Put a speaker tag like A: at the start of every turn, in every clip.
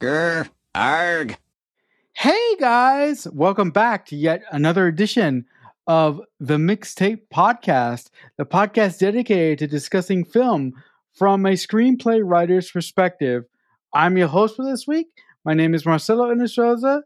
A: Grr, arg.
B: Hey guys, welcome back to yet another edition of the Mixtape Podcast, the podcast dedicated to discussing film from a screenplay writer's perspective. I'm your host for this week. My name is Marcelo Inestroza,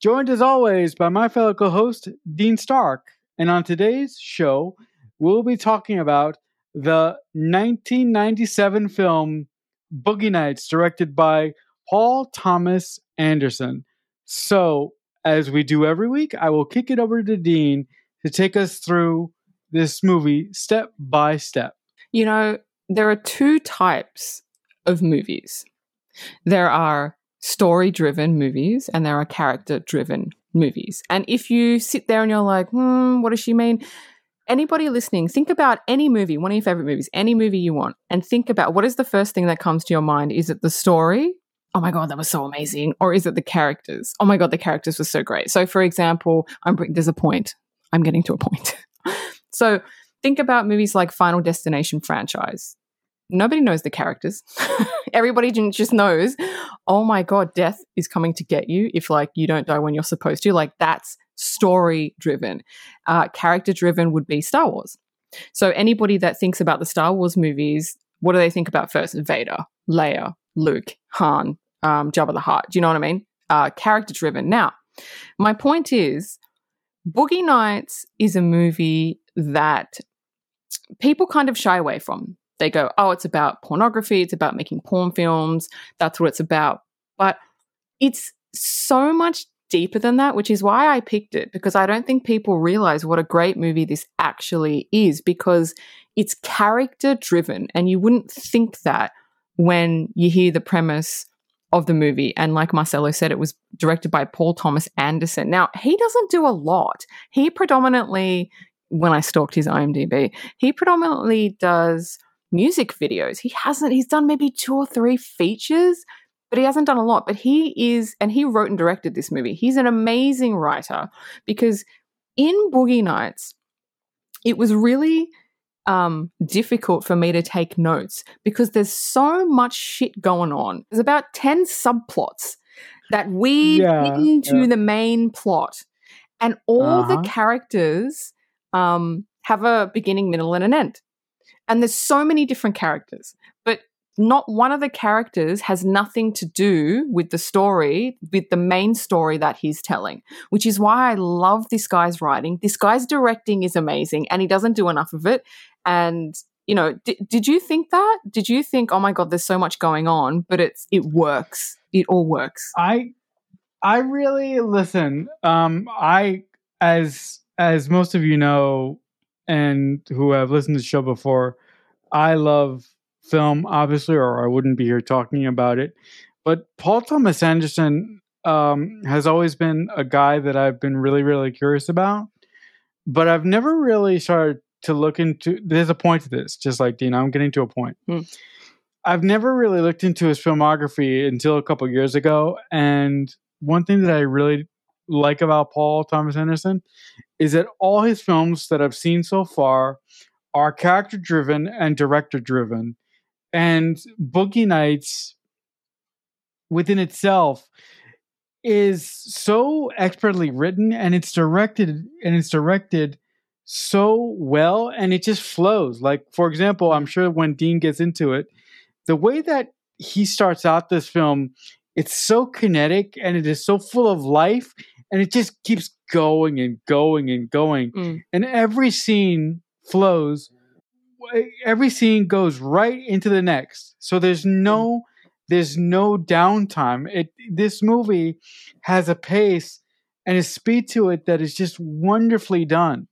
B: joined as always by my fellow co host, Dean Stark. And on today's show, we'll be talking about the 1997 film Boogie Nights, directed by Paul Thomas Anderson. So, as we do every week, I will kick it over to Dean to take us through this movie step by step.
C: You know, there are two types of movies there are story driven movies and there are character driven movies. And if you sit there and you're like, hmm, what does she mean? Anybody listening, think about any movie, one of your favorite movies, any movie you want, and think about what is the first thing that comes to your mind? Is it the story? Oh my God, that was so amazing. Or is it the characters? Oh my God, the characters were so great. So, for example, I'm, there's a point. I'm getting to a point. so, think about movies like Final Destination franchise nobody knows the characters. Everybody just knows, oh my god, death is coming to get you if like you don't die when you're supposed to. Like that's story driven. Uh, character driven would be Star Wars. So anybody that thinks about the Star Wars movies, what do they think about first? Vader, Leia, Luke, Han, um, Jabba the Hutt. Do you know what I mean? Uh, character driven. Now, my point is, Boogie Nights is a movie that people kind of shy away from they go, oh, it's about pornography, it's about making porn films, that's what it's about. But it's so much deeper than that, which is why I picked it, because I don't think people realize what a great movie this actually is, because it's character driven. And you wouldn't think that when you hear the premise of the movie. And like Marcelo said, it was directed by Paul Thomas Anderson. Now, he doesn't do a lot. He predominantly, when I stalked his IMDb, he predominantly does music videos. He hasn't, he's done maybe two or three features, but he hasn't done a lot. But he is, and he wrote and directed this movie. He's an amazing writer because in Boogie Nights, it was really um, difficult for me to take notes because there's so much shit going on. There's about 10 subplots that weave yeah, into yeah. the main plot. And all uh-huh. the characters um, have a beginning, middle, and an end. And there's so many different characters, but not one of the characters has nothing to do with the story, with the main story that he's telling, which is why I love this guy's writing. This guy's directing is amazing and he doesn't do enough of it. And you know, d- did you think that? Did you think, oh my god, there's so much going on, but it's it works. It all works.
B: I I really listen. Um, I as as most of you know, and who have listened to the show before, I love film, obviously, or I wouldn't be here talking about it. But Paul Thomas Anderson um, has always been a guy that I've been really, really curious about. But I've never really started to look into. There's a point to this, just like Dean. I'm getting to a point. Hmm. I've never really looked into his filmography until a couple years ago, and one thing that I really like about Paul Thomas Anderson is that all his films that I've seen so far are character driven and director driven. And Boogie Nights within itself is so expertly written and it's directed and it's directed so well and it just flows. Like for example, I'm sure when Dean gets into it, the way that he starts out this film, it's so kinetic and it is so full of life and it just keeps going and going and going. Mm. And every scene flows. Every scene goes right into the next. So there's no there's no downtime. It this movie has a pace and a speed to it that is just wonderfully done.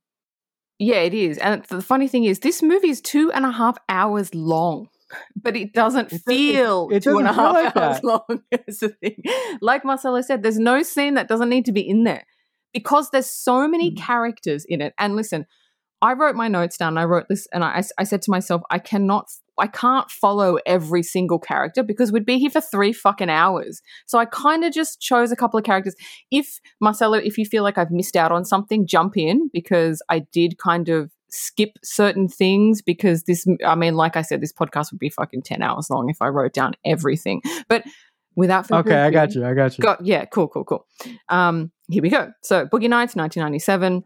C: Yeah, it is. And the funny thing is, this movie is two and a half hours long but it doesn't it feel it, it two and a half like hours that. long. the thing. Like Marcelo said, there's no scene that doesn't need to be in there because there's so many mm. characters in it. And listen, I wrote my notes down. I wrote this, and I, I said to myself, I cannot, I can't follow every single character because we'd be here for three fucking hours. So I kind of just chose a couple of characters. If Marcelo, if you feel like I've missed out on something, jump in because I did kind of skip certain things because this, I mean, like I said, this podcast would be fucking 10 hours long if I wrote down everything. But Without further
B: Okay, I got you. I got you.
C: Got yeah, cool, cool, cool. Um, here we go. So Boogie Nights, 1997.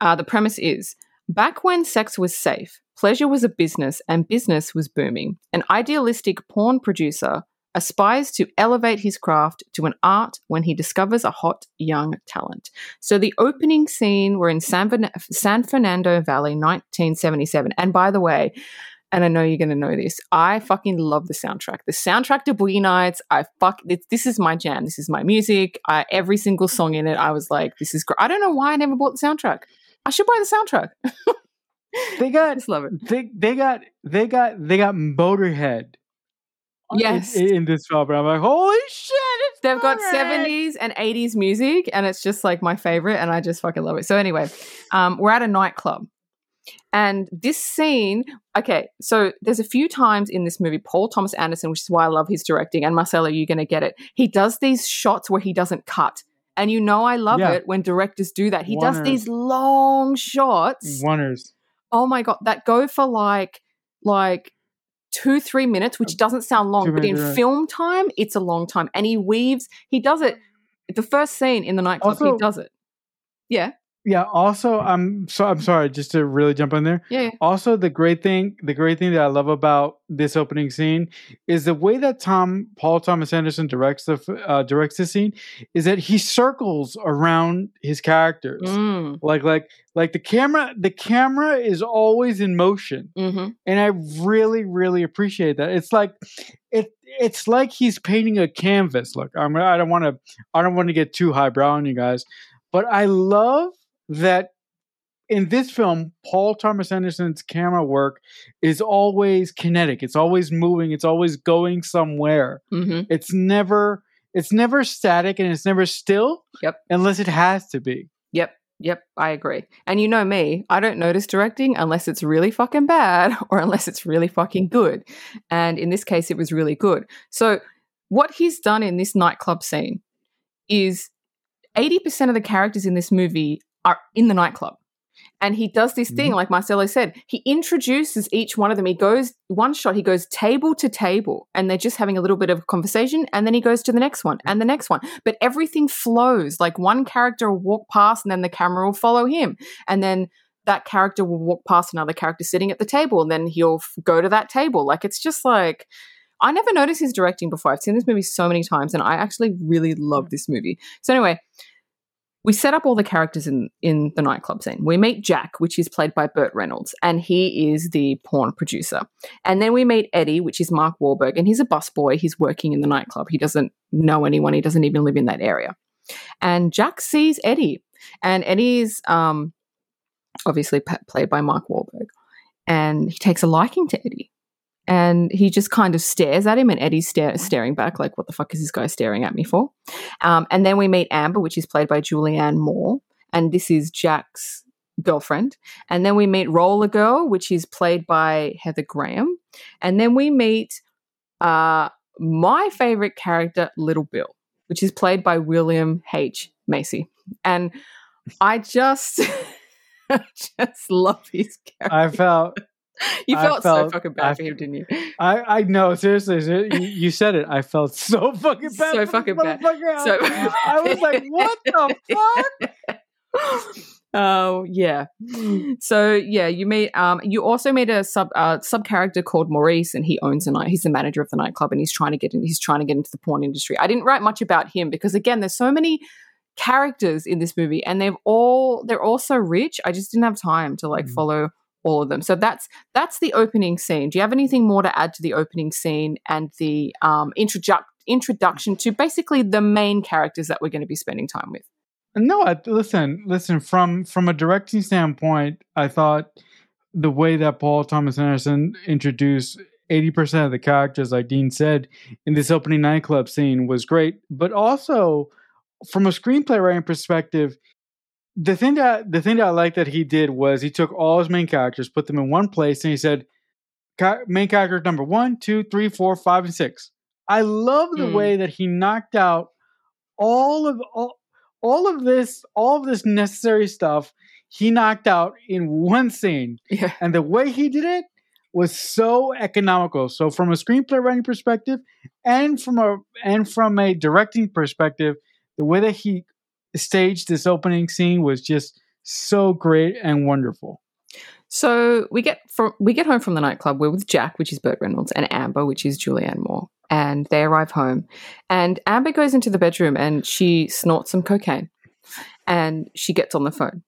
C: Uh, the premise is back when sex was safe, pleasure was a business, and business was booming. An idealistic porn producer aspires to elevate his craft to an art when he discovers a hot young talent. So the opening scene, we're in San, San Fernando Valley, 1977. And by the way, and I know you're going to know this. I fucking love the soundtrack. The soundtrack to Boogie Nights. I fuck this, this is my jam. This is my music. I, every single song in it, I was like, this is great. I don't know why I never bought the soundtrack. I should buy the soundtrack.
B: They got
C: just love it.
B: they they got they got they got Motorhead. in-
C: Yes.
B: in, in this film, I'm like, holy shit!
C: They've got 70s and 80s music, and it's just like my favorite, and I just fucking love it. So, anyway, um, we're at a nightclub. And this scene, okay, so there's a few times in this movie, Paul Thomas Anderson, which is why I love his directing, and Marcelo, you're going to get it. He does these shots where he doesn't cut. And you know, I love
B: Yeah.
C: it when directors do that. He does these long shots.
B: Wonders.
C: Oh my God, that go for like, like, Two, three minutes, which oh, doesn't sound long, but in film time, it's a long time. And he weaves, he does it the first scene in the nightclub, he does it. Yeah,
B: Yeah. Also, I'm so I'm sorry. Just to really jump in there.
C: yeah, yeah.
B: Also, the great thing, the great thing that I love about this opening scene is the way that Tom Paul Thomas Anderson directs the uh, directs the scene is that he circles around his characters.
C: Mm,
B: Like like like the camera the camera is always in motion
C: hmm
B: and I really really appreciate that. It's like it it's like he's painting a canvas. Look, I'm I don't want to I don't want to get too highbrow on you guys, but I love that in this film Paul Thomas Anderson's camera work is always kinetic. It's always moving, it's always going somewhere.
C: hmm
B: It's never it's never static and it's never still
C: Yep.
B: unless it has to be.
C: Yep, yep, I agree. And you know me, I don't notice directing unless it's really fucking bad or unless it's really fucking good. And in this case, it was really good. So, what he's done in this nightclub scene is 80% of the characters in this movie are in the nightclub. And he does this thing, mm-hmm. like Marcelo said, he introduces each one of them. He goes, one shot, he goes table to table, and they're just having a little bit of conversation. And then he goes to the next one and the next one. But everything flows. Like one character will walk past, and then the camera will follow him. And then that character will walk past another character sitting at the table, and then he'll f- go to that table. Like it's just like, I never noticed his directing before. I've seen this movie so many times, and I actually really love mm. this movie. So, anyway, we set up all the characters in in the nightclub scene. We meet Jack, which is played by Burt Reynolds, and he is the porn producer. And then we meet Eddie, which is Mark Wahlberg, and he's a busboy. He's working in the nightclub. He doesn't know anyone. He doesn't even live in that area. And Jack sees Eddie, and Eddie is um, obviously pa- played by Mark Wahlberg, and he takes a liking to Eddie. And he just kind of stares at him, and Eddie's stare- staring back, like, "What the fuck is this guy staring at me for?" Um, and then we meet Amber, which is played by Julianne Moore, and this is Jack's girlfriend. And then we meet Roller Girl, which is played by Heather Graham. And then we meet uh, my favorite character, Little Bill, which is played by William H. Macy. And I just, I just love his character.
B: I felt
C: you
B: I
C: felt, so fucking bad
B: I
C: for him, didn't you?
B: I I know seriously. ser- You, you said it. I felt so fucking bad.
C: So fucking bad. So-
B: I was like, what the fuck?
C: Oh yeah. So yeah, you meet um you also meet a sub uh, sub character called Maurice and he owns a night he's the manager of the nightclub and he's trying to get in he's trying to get into the porn industry. I didn't write much about him because again there's so many characters in this movie and they've all they're all so rich. I just didn't have time to like
B: Mhm.
C: follow all of them. So that's that's the opening scene. Do you have anything more to add to the opening scene and the um introduc- introduction to basically the main characters that we're going to be spending time with?
B: No, I, listen, listen. From from a directing standpoint, I thought the way that Paul Thomas Anderson introduced eighty percent of the characters, like Dean said, in this opening nightclub scene was great. But also, from a screenplay writing perspective, the thing that the thing that I like that he did was he took all his main characters, put them in one place, and he said, "Main character number one, two, three, four, five, and six. I love the
C: Hmm.
B: way that he knocked out all of all, all of this, all of this necessary stuff. He knocked out in one scene,
C: Yeah.
B: and the way he did it was so economical. So from a screenplay writing perspective, and from a and from a directing perspective, the way that he staged this opening scene was just so great and wonderful.
C: So we get from we get home from the nightclub. We're with Jack, which is Burt Reynolds, and Amber, which is Julianne Moore, and they arrive home. And Amber goes into the bedroom and she snorts some cocaine, and she gets on the phone.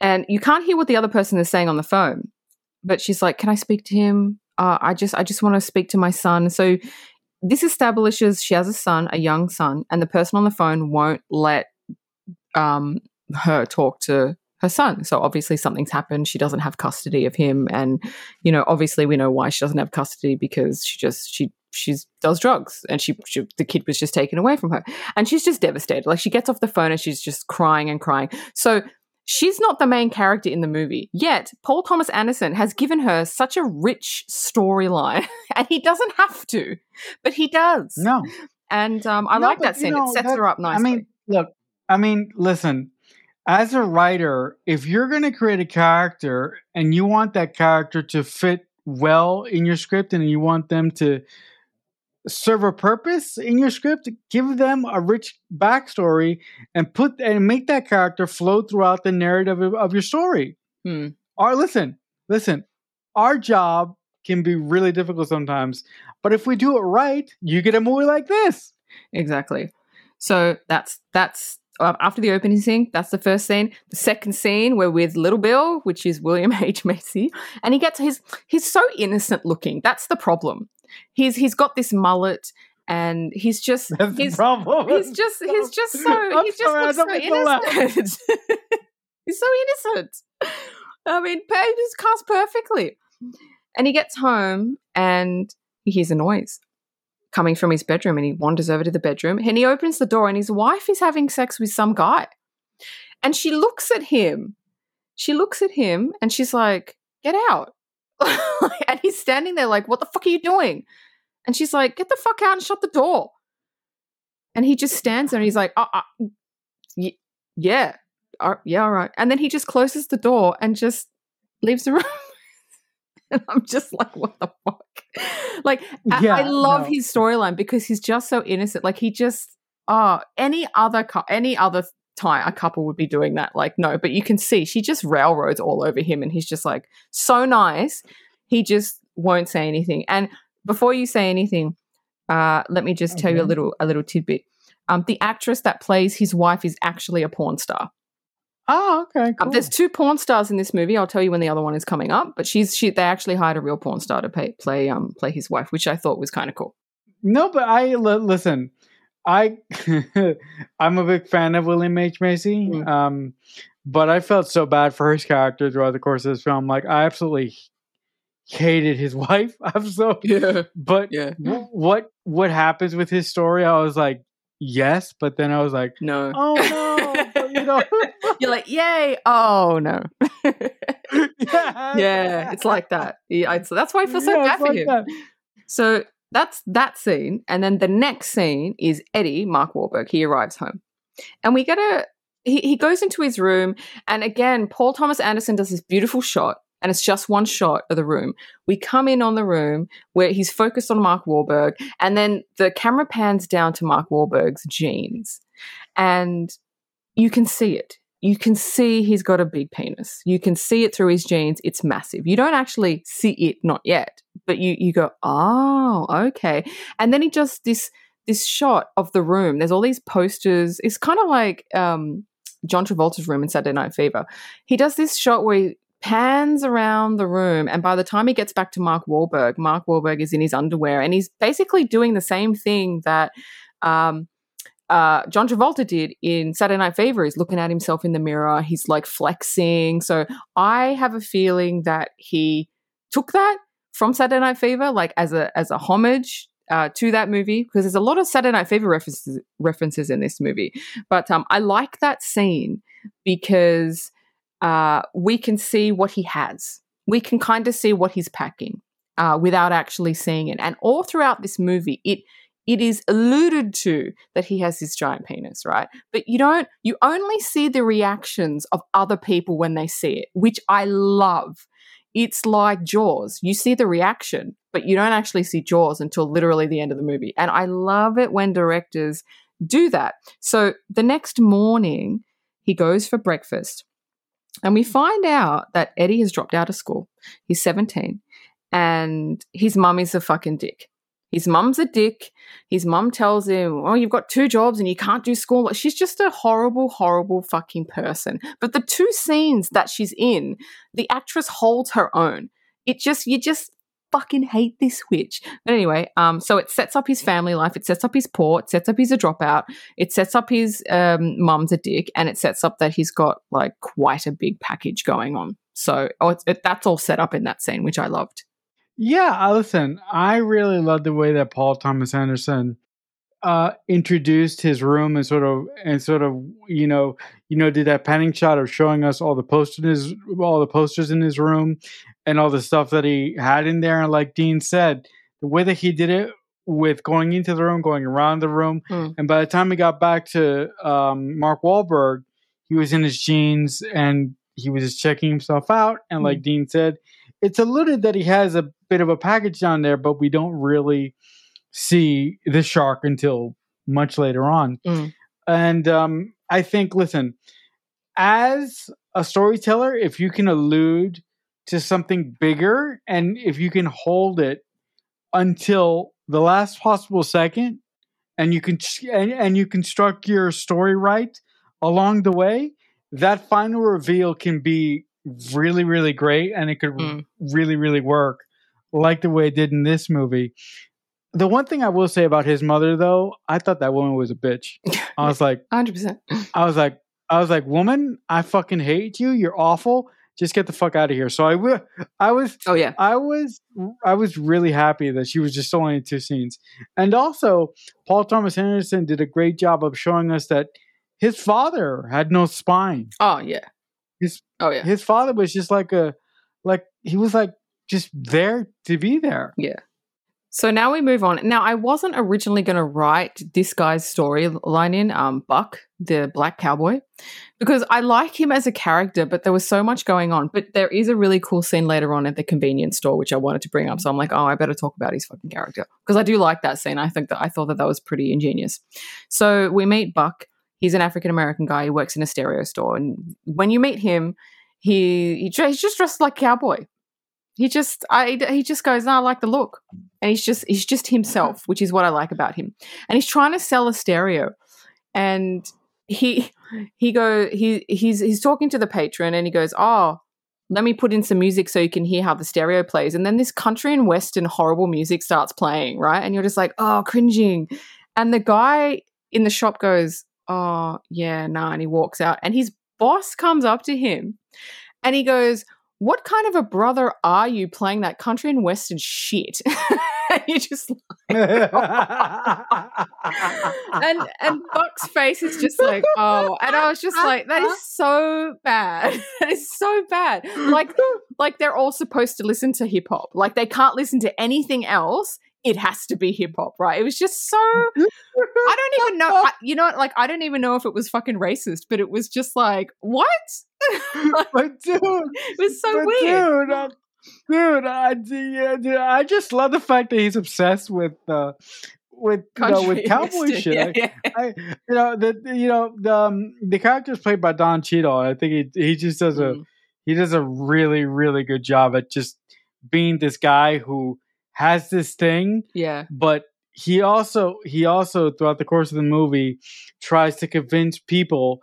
C: And you can't hear what the other person is saying on the phone, but she's like, "Can I speak to him? Uh, I just I just want to speak to my son." So this establishes she has a son, a young son, and the person on the phone won't let um, her talk to her son. So obviously something's happened. She doesn't have custody of him, and you know, obviously we know why she doesn't have custody because she just she she does drugs and she, she, the kid was just taken away from her. And she's just devastated. Like she gets off the phone and she's just crying and crying. So she's not the main character in the movie yet paul thomas anderson has given her such a rich storyline and he doesn't have to but he does.
B: No,
C: and um, i
B: No,
C: like that scene.
B: know,
C: it sets
B: that-
C: her up nicely
B: I mean, look, I mean, listen. As a writer, if you're going to create a character and you want that character to fit well in your script and you want them to serve a purpose in your script, give them a rich backstory and put and make that character flow throughout the narrative of, of your story.
C: Hmm.
B: Or listen, listen. Our job can be really difficult sometimes, but if we do it right, you get a movie like this.
C: Exactly. So that's that's after the opening scene. That's the first scene. The second scene, we're with Little Bill, which is William H Macy, and he gets his he's so innocent looking. That's the problem. He's he's got this mullet, and he's just
B: That's the
C: he's
B: problem.
C: he's just he's just so
B: I'm
C: he just
B: sorry,
C: looks so
B: mean to laugh.
C: innocent. he's so innocent. I mean, is cast perfectly. And he gets home and he hears a noise coming from his bedroom and he wanders over to the bedroom and he opens the door and his wife is having sex with some guy. And she looks at him. She looks at him and she's like, "Get out." and he's standing there like, "What the fuck are you doing?" And she's like, "Get the fuck out and shut the door." And he just stands there and he's like, uh, y- "Yeah, uh, yeah, all right." And then he just closes the door and just leaves the room. and I'm just like, "What the fuck?" Like, I-
B: Yeah,
C: I love
B: no.
C: his storyline because he's just so innocent. Like, he just, oh, any other any other time a couple would be doing that. Like, no, but you can see she just railroads all over him, and he's just like so nice. He just won't say anything. And before you say anything, uh, let me just tell you a little a little tidbit. Um, the actress that plays his wife is actually a porn star.
B: Oh, okay.
C: Um,
B: Cool.
C: there's two porn stars in this movie. I'll tell you when the other one is coming up. But she's she they actually hired a real porn star to pay, play um play his wife, which I thought was kind of cool.
B: no, but I listen. I I'm a big fan of William H Macy.
C: Mm.
B: Um, but I felt so bad for his character throughout the course of this film. Like I absolutely hated his wife. I'm so.
C: Yeah,
B: But
C: yeah.
B: wh- what what happens with his story? I was like, yes, but then I was like,
C: No.
B: oh no, you know.
C: You're like, yay! Oh no.
B: yeah,
C: yeah, it's like that. Yeah, it's, that's why I feel so
B: Yeah,
C: bad for
B: like
C: him.
B: that.
C: So that's that scene, and then the next scene is Eddie Mark Wahlberg. He arrives home, and we get a he, he goes into his room, and again, Paul Thomas Anderson does this beautiful shot, and it's just one shot of the room. We come in on the room where he's focused on Mark Wahlberg, and then the camera pans down to Mark Wahlberg's jeans, and you can see it. You can see he's got a big penis. You can see it through his jeans. It's massive. You don't actually see it, not yet, but you you go, oh, okay. And then he just this this shot of the room. There's all these posters. It's kind of like um, John Travolta's room in Saturday Night Fever. He does this shot where he pans around the room, and by the time he gets back to Mark Wahlberg, Mark Wahlberg is in his underwear, and he's basically doing the same thing that. Um, uh, John Travolta did in Saturday Night Fever. He's looking at himself in the mirror. He's like flexing. So I have a feeling that he took that from Saturday Night Fever, like as a as a homage uh, to that movie, because there's a lot of Saturday Night Fever references references in this movie. But um, I like that scene because uh, we can see what he has. We can kind of see what he's packing uh, without actually seeing it. And all throughout this movie, it it is alluded to that he has this giant penis, right? But you don't, you only see the reactions of other people when they see it, which I love. it's like Jaws. You see the reaction, but you don't actually see Jaws until literally the end of the movie. And I love it when directors do that. So the next morning, he goes for breakfast. And we find out that Eddie has dropped out of school. He's 17 and his mum is a fucking dick. His mum's a dick. His mum tells him, Oh, you've got two jobs and you can't do school. She's just a horrible, horrible fucking person. But the two scenes that she's in, the actress holds her own. It just, you just fucking hate this witch. But anyway, um, so it sets up his family life. It sets up his poor. It sets up he's a dropout. It sets up his um, mum's a dick. And it sets up that he's got like quite a big package going on. So oh, it, that's all set up in that scene, which I loved.
B: Yeah, listen, I really love the way that Paul Thomas Anderson uh introduced his room and sort of and sort of you know you know did that panning shot of showing us all the posters all the posters in his room and all the stuff that he had in there. And like Dean said the way that he did it with going into the room going around the room
C: Mm.
B: and by the time he got back to um Mark Wahlberg he was in his jeans and he was just checking himself out. And like Dean said it's alluded that he has a bit of a package down there, but we don't really see the shark until much later on.
C: Mm.
B: And um, I think, listen, as a storyteller, if you can allude to something bigger and if you can hold it until the last possible second, and you can and, and you construct your story right along the way, that final reveal can be really, really great, and it could
C: Mm.
B: really, really work like the way it did in this movie. The one thing I will say about his mother, though, I thought that woman was a bitch. I was like,
C: 100%.
B: I was like, I was like, woman, I fucking hate you. You're awful. Just get the fuck out of here. So I will. I was
C: Oh, yeah.
B: I was I was really happy that she was just only in two scenes. And also, Paul Thomas Anderson did a great job of showing us that his father had no spine.
C: Oh, yeah.
B: His
C: Oh, yeah.
B: his father was just like a like he was like just there to be there. Yeah.
C: So now we move on. Now, I wasn't originally going to write this guy's storyline in, um, Buck, the black cowboy, because I like him as a character, but there was so much going on. But there is a really cool scene later on at the convenience store, which I wanted to bring up. So I'm like, oh, I better talk about his fucking character because I do like that scene. I think that I thought that that was pretty ingenious. So we meet Buck. He's an African American guy. He works in a stereo store, and when you meet him, he, he he's just dressed like a cowboy. He just I he just goes, no, I like the look and he's just he's just himself, which is what I like about him. And he's trying to sell a stereo, and he he go he he's he's talking to the patron, and he goes, "Oh, let me put in some music so you can hear how the stereo plays." And then this country and western horrible music starts playing, right? And you're just like, "Oh, cringing." And the guy in the shop goes, "Oh, yeah, nah," and he walks out, and his boss comes up to him, and he goes what kind of a brother are you playing that country and western shit? you just and and Buck's face is just like, oh, and I was just like, that is so bad. that is so bad. Like, like they're all supposed to listen to hip hop. Like they can't listen to anything else. It has to be hip hop, right? It was just so. I don't even know. I, you know, like I don't even know if it was fucking racist, but it was just like, what?
B: but dude,
C: it was so weird.
B: dude, uh, dude, I, dude, I just love the fact that he's obsessed with uh, with you know, with cowboy shit.
C: yeah,
B: I-
C: yeah.
B: I, you know, the the- you know the um, the character is played by Don Cheadle. I think he he just does a
C: Mm.
B: he does a really really good job at just being this guy who has this thing,
C: Yeah.
B: but he also he also throughout the course of the movie tries to convince people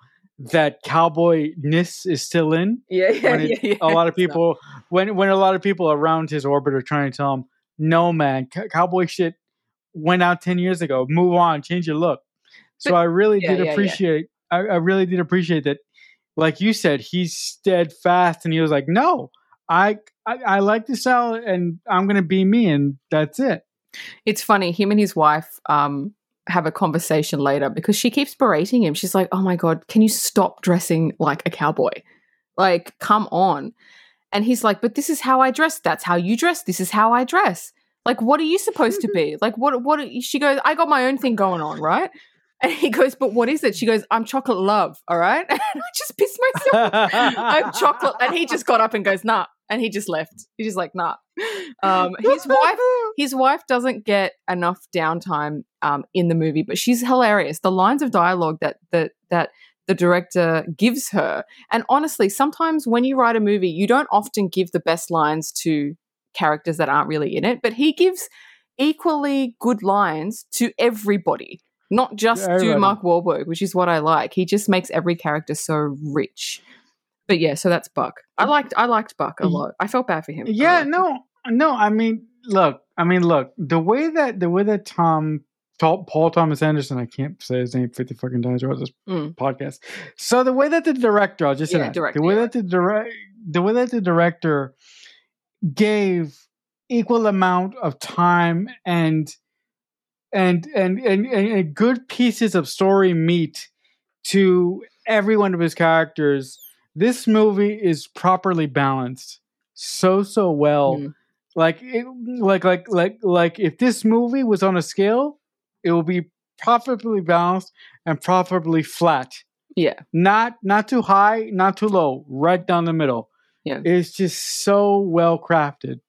B: that cowboyness is still in
C: Yeah, yeah,
B: when it-
C: yeah, yeah.
B: a lot of people when when a lot of people around his orbit are trying to tell him no man c- cowboy shit went out 10 years ago move on change your look so
C: But-
B: i really
C: yeah,
B: did appreciate I, I really did appreciate that like you said he's steadfast and he was like no i i, I like this out and i'm gonna be me and that's it
C: It's funny. Him and his wife um, have a conversation later because she keeps berating him. She's like, "Oh my god, can you stop dressing like a cowboy? Like, come on!" And he's like, "But this is how I dress. That's how you dress. This is how I dress. Like, what are you supposed to be? Like, what? What?" She goes, "I got my own thing going on, right?" And he goes, "But what is it?" She goes, "I'm chocolate love. All right." And I just pissed myself. I'm chocolate. And he just got up and goes, nah, and he just left. He's just like, nah. Um, his wife, his wife doesn't get enough downtime um, in the movie, but she's hilarious. The lines of dialogue that that that the director gives her, and honestly, sometimes when you write a movie, you don't often give the best lines to characters that aren't really in it, but he gives equally good lines to everybody, not just to Mark Wahlberg, which is what I like. He just makes every character so rich. But yeah, so that's Buck. I liked I liked Buck a lot. I felt bad for him.
B: Yeah,
C: liked him.
B: no, no. I mean, look. I mean, look. The way that the way that Tom Paul, Thomas Anderson, I can't say his name fifty fucking times throughout this
C: Mm.
B: podcast. So the way that the director, I'll just say
C: Yeah,
B: that
C: director,
B: the way that the direct, the way that the director gave equal amount of time and and and and, and, and good pieces of story meat to every one of his characters. This movie is properly balanced so so well.
C: Mm.
B: Like it, like like like like if this movie was on a scale, it will be profitably balanced and profitably flat.
C: Yeah.
B: Not not too high, not too low, right down the middle.
C: Yeah.
B: It's just so well crafted.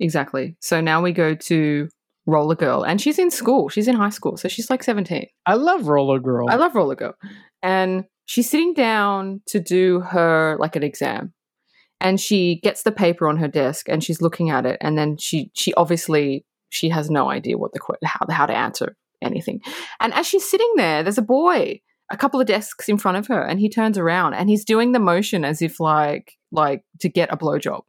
C: Exactly. So now we go to Roller Girl, and she's in school. She's in high school, so she's like seventeen.
B: I love Roller Girl.
C: I love Roller Girl. And she's sitting down to do her like an exam. And she gets the paper on her desk and she's looking at it and then she she obviously she has no idea what the how how to answer anything. And as she's sitting there, there's a boy a couple of desks in front of her and he turns around and he's doing the motion as if like like to get a blowjob.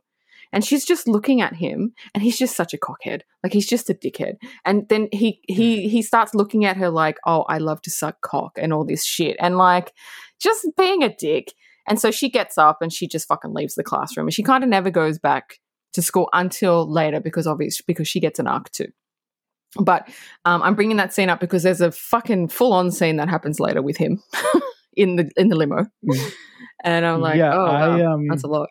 C: And she's just looking at him and he's just such a cockhead. Like he's just a dickhead. And then he he he starts looking at her like, "Oh, I love to suck cock" and all this shit. And like just being a dick. And so she gets up and she just fucking leaves the classroom. And she kind of never goes back to school until later because obviously because she gets an arc too. But um, I'm bringing that scene up because there's a fucking full on scene that happens later with him in the in the limo,
B: Mm.
C: and I'm like,
B: yeah,
C: oh, wow,
B: I um
C: that's a lot.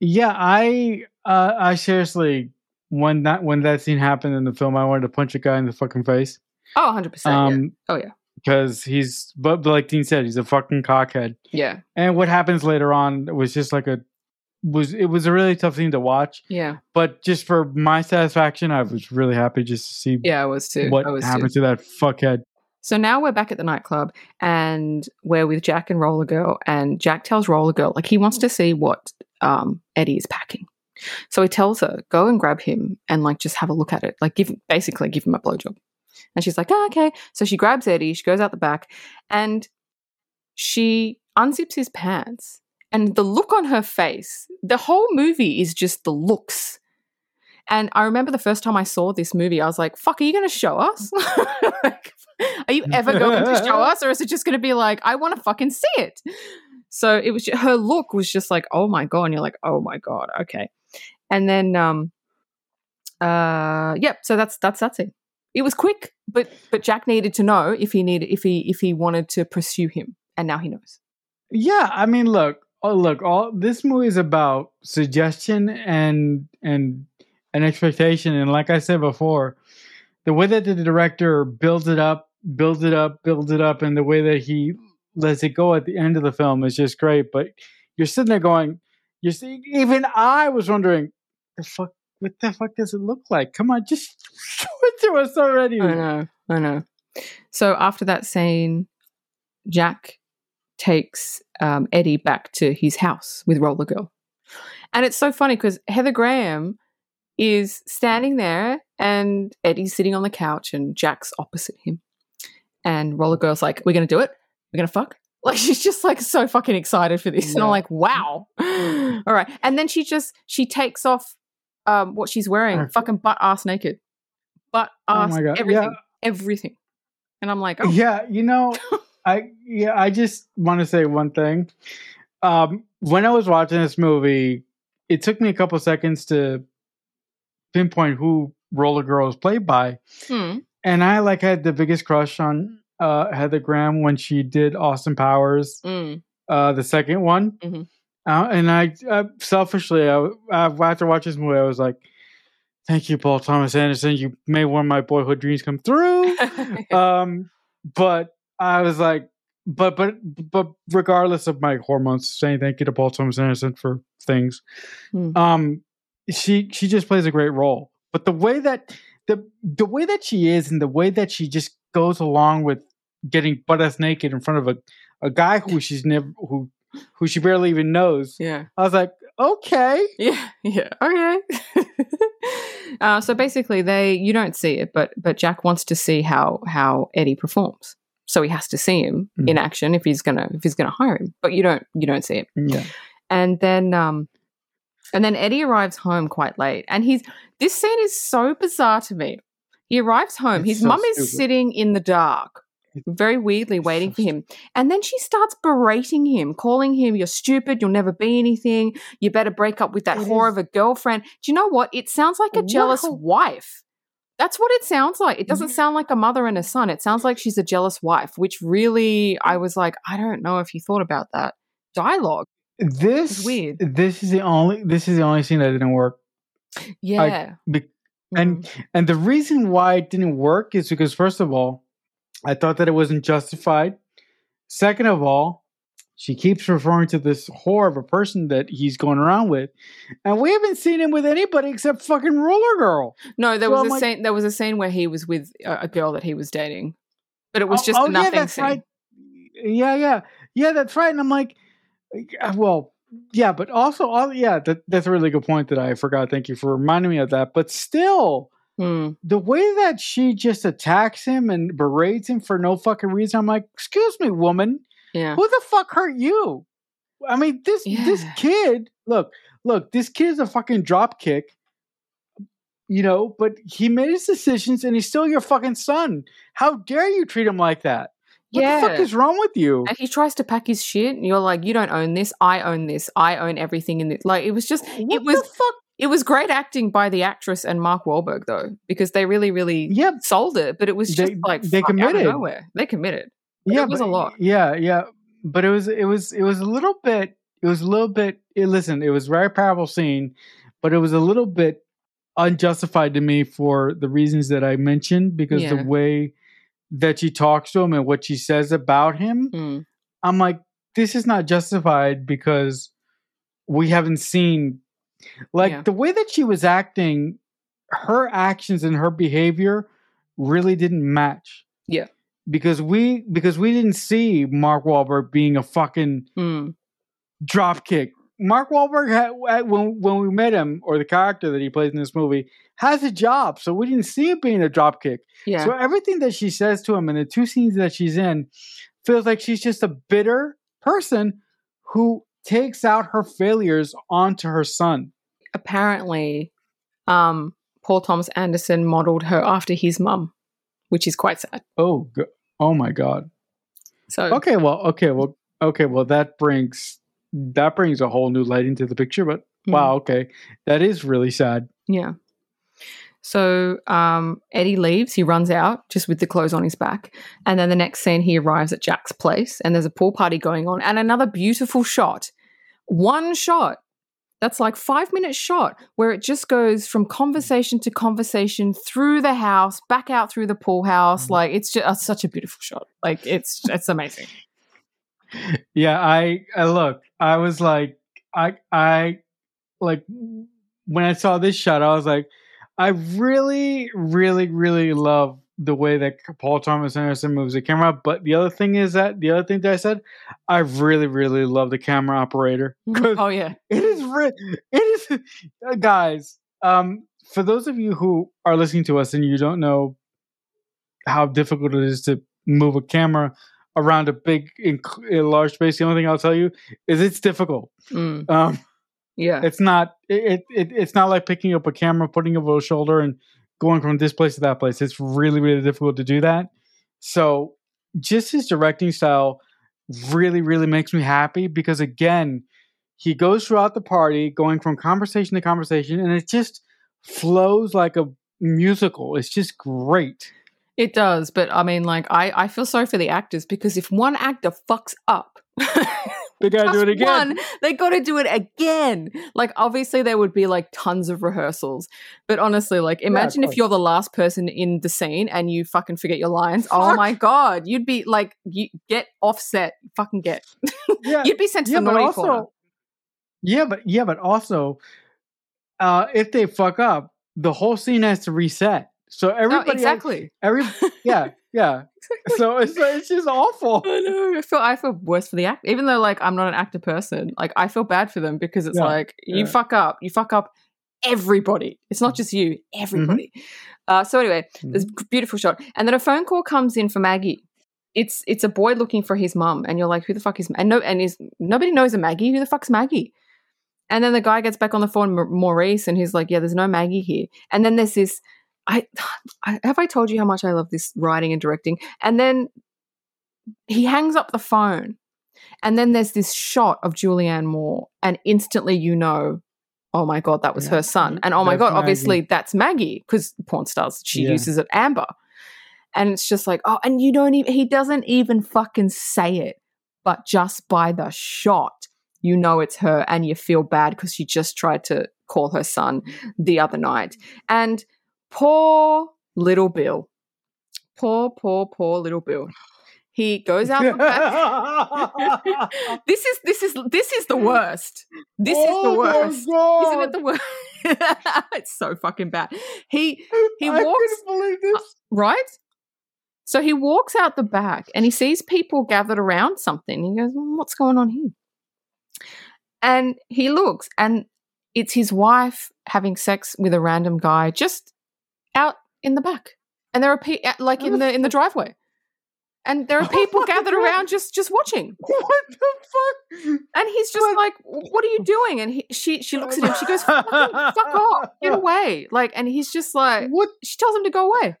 B: Yeah, I uh I seriously when that when that scene happened in the film, I wanted to punch a guy in the fucking face.
C: Oh, 100 percent.
B: Um
C: Oh, yeah.
B: Because he's but, like Dean said, he's a fucking cockhead.
C: Yeah,
B: And what happens later on was just like a was it was a really tough thing to watch.
C: yeah,
B: But just for my satisfaction, I was really happy just to see
C: yeah. I was too.
B: what
C: I was too.
B: happened to that fuckhead.
C: So now we're back at the nightclub and we're with Jack and Roller Girl. And Jack tells Roller Girl, like, he wants to see what um, Eddie is packing. So he tells her, go and grab him and, like, just have a look at it. Like, give basically give him a blowjob. And she's like, oh, okay. So she grabs Eddie, she goes out the back, and she unzips his pants. And the look on her face, the whole movie is just the looks. And I remember the first time I saw this movie, I was like, fuck, are you going to show us? like, are you ever going to show us? Or is it just going to be like, I want to fucking see it? So it was, her look was just like, oh my God. And you're like, oh my God. Okay. And then, um, uh, yep. So that's, that's, that's it. It was quick, but, but Jack needed to know if he needed, if he, if he wanted to pursue him. And now he knows.
B: Yeah, I mean, look, oh, look, all this movie is about suggestion and and an expectation, and like I said before, the way that the director builds it up, builds it up, builds it up, and the way that he lets it go at the end of the film is just great. But you're sitting there going, you're seeing, even I was wondering, the fuck, what the fuck does it look like? Come on, just show it to us already.
C: I know, I know. So after that scene, Jack takes um, Eddie back to his house with Roller Girl. And it's so funny because Heather Graham is standing there and Eddie's sitting on the couch and Jack's opposite him. And Roller Girl's like, We're going to do it? We're going to fuck? Like, she's just like so fucking excited for this. And I'm like, Wow. All right. And then she just, she takes off um, what she's wearing, fucking butt ass naked. Butt
B: Oh
C: ass,
B: God,
C: everything
B: yeah.
C: everything. And I'm like, oh,
B: Yeah, you know, I yeah, I just want to say one thing. Um, when I was watching this movie, it took me a couple seconds to pinpoint who Roller Girl was played by,
C: hmm.
B: and I like had the biggest crush on uh, Heather Graham when she did Austin Powers,
C: Mm.
B: uh, the second one.
C: Mhm.
B: Uh, and I uh, selfishly, I, uh, after watching this movie, I was like, "Thank you, Paul Thomas Anderson. You made one of my boyhood dreams come through." um, but I was like, but but but regardless of my hormones, saying thank you to Paul Thomas Anderson for things,
C: Hmm.
B: um, she she just plays a great role. But the way that the the way that she is, and the way that she just goes along with getting butt ass naked in front of a a guy who she's never who who she barely even knows,
C: Yeah.
B: I was like, okay,
C: Yeah, yeah, okay. uh, so basically, they you don't see it, but but Jack wants to see how how Eddie performs, so he has to see him in
B: Mhm.
C: action if he's gonna if he's gonna hire him. But you don't you don't see it,
B: yeah,
C: and then um, and then Eddie arrives home quite late, and he's this scene is so bizarre to me. He arrives home,
B: It's
C: his
B: so
C: mum is sitting in the dark. Very weirdly waiting for him. And then she starts berating him, calling him, You're stupid, you'll never be anything, you better break up with that
B: It
C: whore
B: is-
C: of a girlfriend. Do you know what? It sounds like a jealous
B: ho-
C: wife. That's what it sounds like. It doesn't sound like a mother and a son. It sounds like she's a jealous wife, which really, I was like, I don't know if you thought about that dialogue.
B: this
C: weird.
B: This is the only this is the only scene that didn't work.
C: Yeah.
B: Be- and
C: Mm.
B: and the reason why it didn't work is because first of all, I thought that it wasn't justified. Second of all, she keeps referring to this whore of a person that he's going around with, and we haven't seen him with anybody except fucking Roller Girl.
C: no, there
B: so
C: was
B: I'm
C: a
B: like-
C: scene. There was a scene where he was with a, a girl that he was dating, but it was
B: Oh-
C: just
B: oh,
C: nothing
B: yeah, that's
C: scene.
B: right. Yeah, yeah, yeah, that's right. And I'm like, uh, well, yeah, but also, all, yeah, that, that's a really good point that I forgot. Thank you for reminding me of that. But still,
C: Hmm.
B: the way that she just attacks him and berates him for no fucking reason, I'm like, excuse me, woman,
C: Yeah.
B: who the fuck hurt you? I mean, this this kid, look, look, this kid is a fucking drop kick, you know, but he made his decisions and he's still your fucking son. How dare you treat him like that? What the fuck
C: Yeah.
B: is wrong with you?
C: And he tries to pack his shit, and you're like, "You don't own this. I own this. I own everything in this." Like it was just,
B: What
C: it was,
B: fuck?
C: It was great acting by the actress and Mark Wahlberg though, because they really, really
B: Yeah,
C: sold it. But it was just
B: They-
C: like
B: they
C: fuck, out of
B: committed.
C: nowhere. They committed. But
B: yeah,
C: it was a lot.
B: Yeah, yeah, but it was it was it was a little bit. It was a little bit. It, listen, it was a very powerful scene, but it was a little bit unjustified to me for the reasons that I mentioned because
C: Yeah.
B: the way that she talks to him and what she says about him,
C: Mm.
B: I'm like, this is not justified because we haven't seen like
C: Yeah.
B: the way that she was acting, her actions and her behavior really didn't match.
C: Yeah.
B: Because we because we didn't see Mark Wahlberg being a fucking
C: Mm.
B: drop kick. Mark Wahlberg had, when when we met him or the character that he plays in this movie has a job, so we didn't see him being a drop kick.
C: Yeah.
B: So everything that she says to him in the two scenes that she's in feels like she's just a bitter person who takes out her failures onto her son.
C: Apparently, um, Paul Thomas Anderson modeled her after his mum, which is quite sad.
B: Oh, go- oh my god.
C: So
B: Okay, well, okay, well, okay, well, that brings that brings a whole new light into the picture. But
C: mm.
B: wow, okay, that is really sad.
C: Yeah. So um, Eddie leaves. He runs out just with the clothes on his back. And then the next scene, he arrives at Jack's place and there's a pool party going on and another beautiful shot. One shot. That's like five minute shot where it just goes from conversation to conversation through the house, back out through the pool house.
B: Mhm.
C: Like it's just such a beautiful shot. Like it's it's amazing.
B: Yeah, I, I look, I was like, I, I, like, when I saw this shot, I was like, I really, really, really love the way that Paul Thomas Anderson moves the camera. But the other thing is that the other thing that I said, I really, really love the camera operator.
C: oh yeah.
B: it is re- it is uh, guys um for those of you who are listening to us and you don't know how difficult it is to move a camera around a big inc- a large space the only thing i'll tell you is it's difficult
C: Mm,
B: um
C: yeah.
B: it's not it, it it's not like picking up a camera putting it over a shoulder and going from this place to that place. It's really really difficult to do that. So just his directing style really really makes me happy because again he goes throughout the party going from conversation to conversation and it just flows like a musical. It's just great.
C: It does, but I mean, like, I, I feel sorry for the actors because if one actor fucks up,
B: they gotta do it again.
C: One, they got to do it again. Like, obviously, there would be like tons of rehearsals. But honestly, like, imagine if you're the last person in the scene and you fucking forget your lines. Oh my God. You'd be like, you get offset. Fucking get.
B: Yeah,
C: You'd be sent to
B: yeah,
C: the naughty
B: also,
C: corner.
B: yeah, but yeah, but also, uh, if they fuck up, the whole scene has to reset. So
C: No,
B: everybody,
C: exactly.
B: every yeah, yeah. So it's it's just awful.
C: I know. I feel I feel worse for the act, even though like I'm not an actor person. Like I feel bad for them because it's
B: Yeah,
C: like you
B: yeah.
C: fuck up, you fuck up everybody. It's not mm. just you, mm-hmm. everybody. Uh, so anyway, mm-hmm. this beautiful shot, and then a phone call comes in for Maggie. It's it's a boy looking for his mum, and you're like, who the fuck is and no and is nobody knows a Maggie. Who the fuck's Maggie? And then the guy gets back on the phone, Ma- Maurice, and he's like, yeah, there's no Maggie here. And then there's this. I, I have I told you how much I love this writing and directing. And then he hangs up the phone, and then there's this shot of Julianne Moore, and instantly you know, oh my god, that was
B: Yeah,
C: her son, and oh my
B: that's
C: god,
B: Maggie.
C: obviously that's Maggie because porn stars she
B: Yeah.
C: uses it Amber, and it's just like oh, and you don't even he doesn't even fucking say it, but just by the shot, you know it's her, and you feel bad because she just tried to call her son the other night, and poor little Bill, poor poor poor little Bill. He goes out the back. this is this is this is the worst. This is the
B: Oh
C: worst. Isn't it the worst? it's so fucking bad. He he
B: I
C: walks
B: this.
C: right. So he walks out the back and he sees people gathered around something. He goes, "Hmm, "What's going on here?" And he looks, and it's his wife having sex with a random guy just out in the back, and there are people uh, like in the in the driveway, and there are people gathered around just just watching.
B: What the fuck?
C: And he's just
B: But-
C: like, "What are you doing?" And he, she she looks at him. She goes, "Fuck off, get away!" Like, and he's just like,
B: What?
C: she tells him to go away,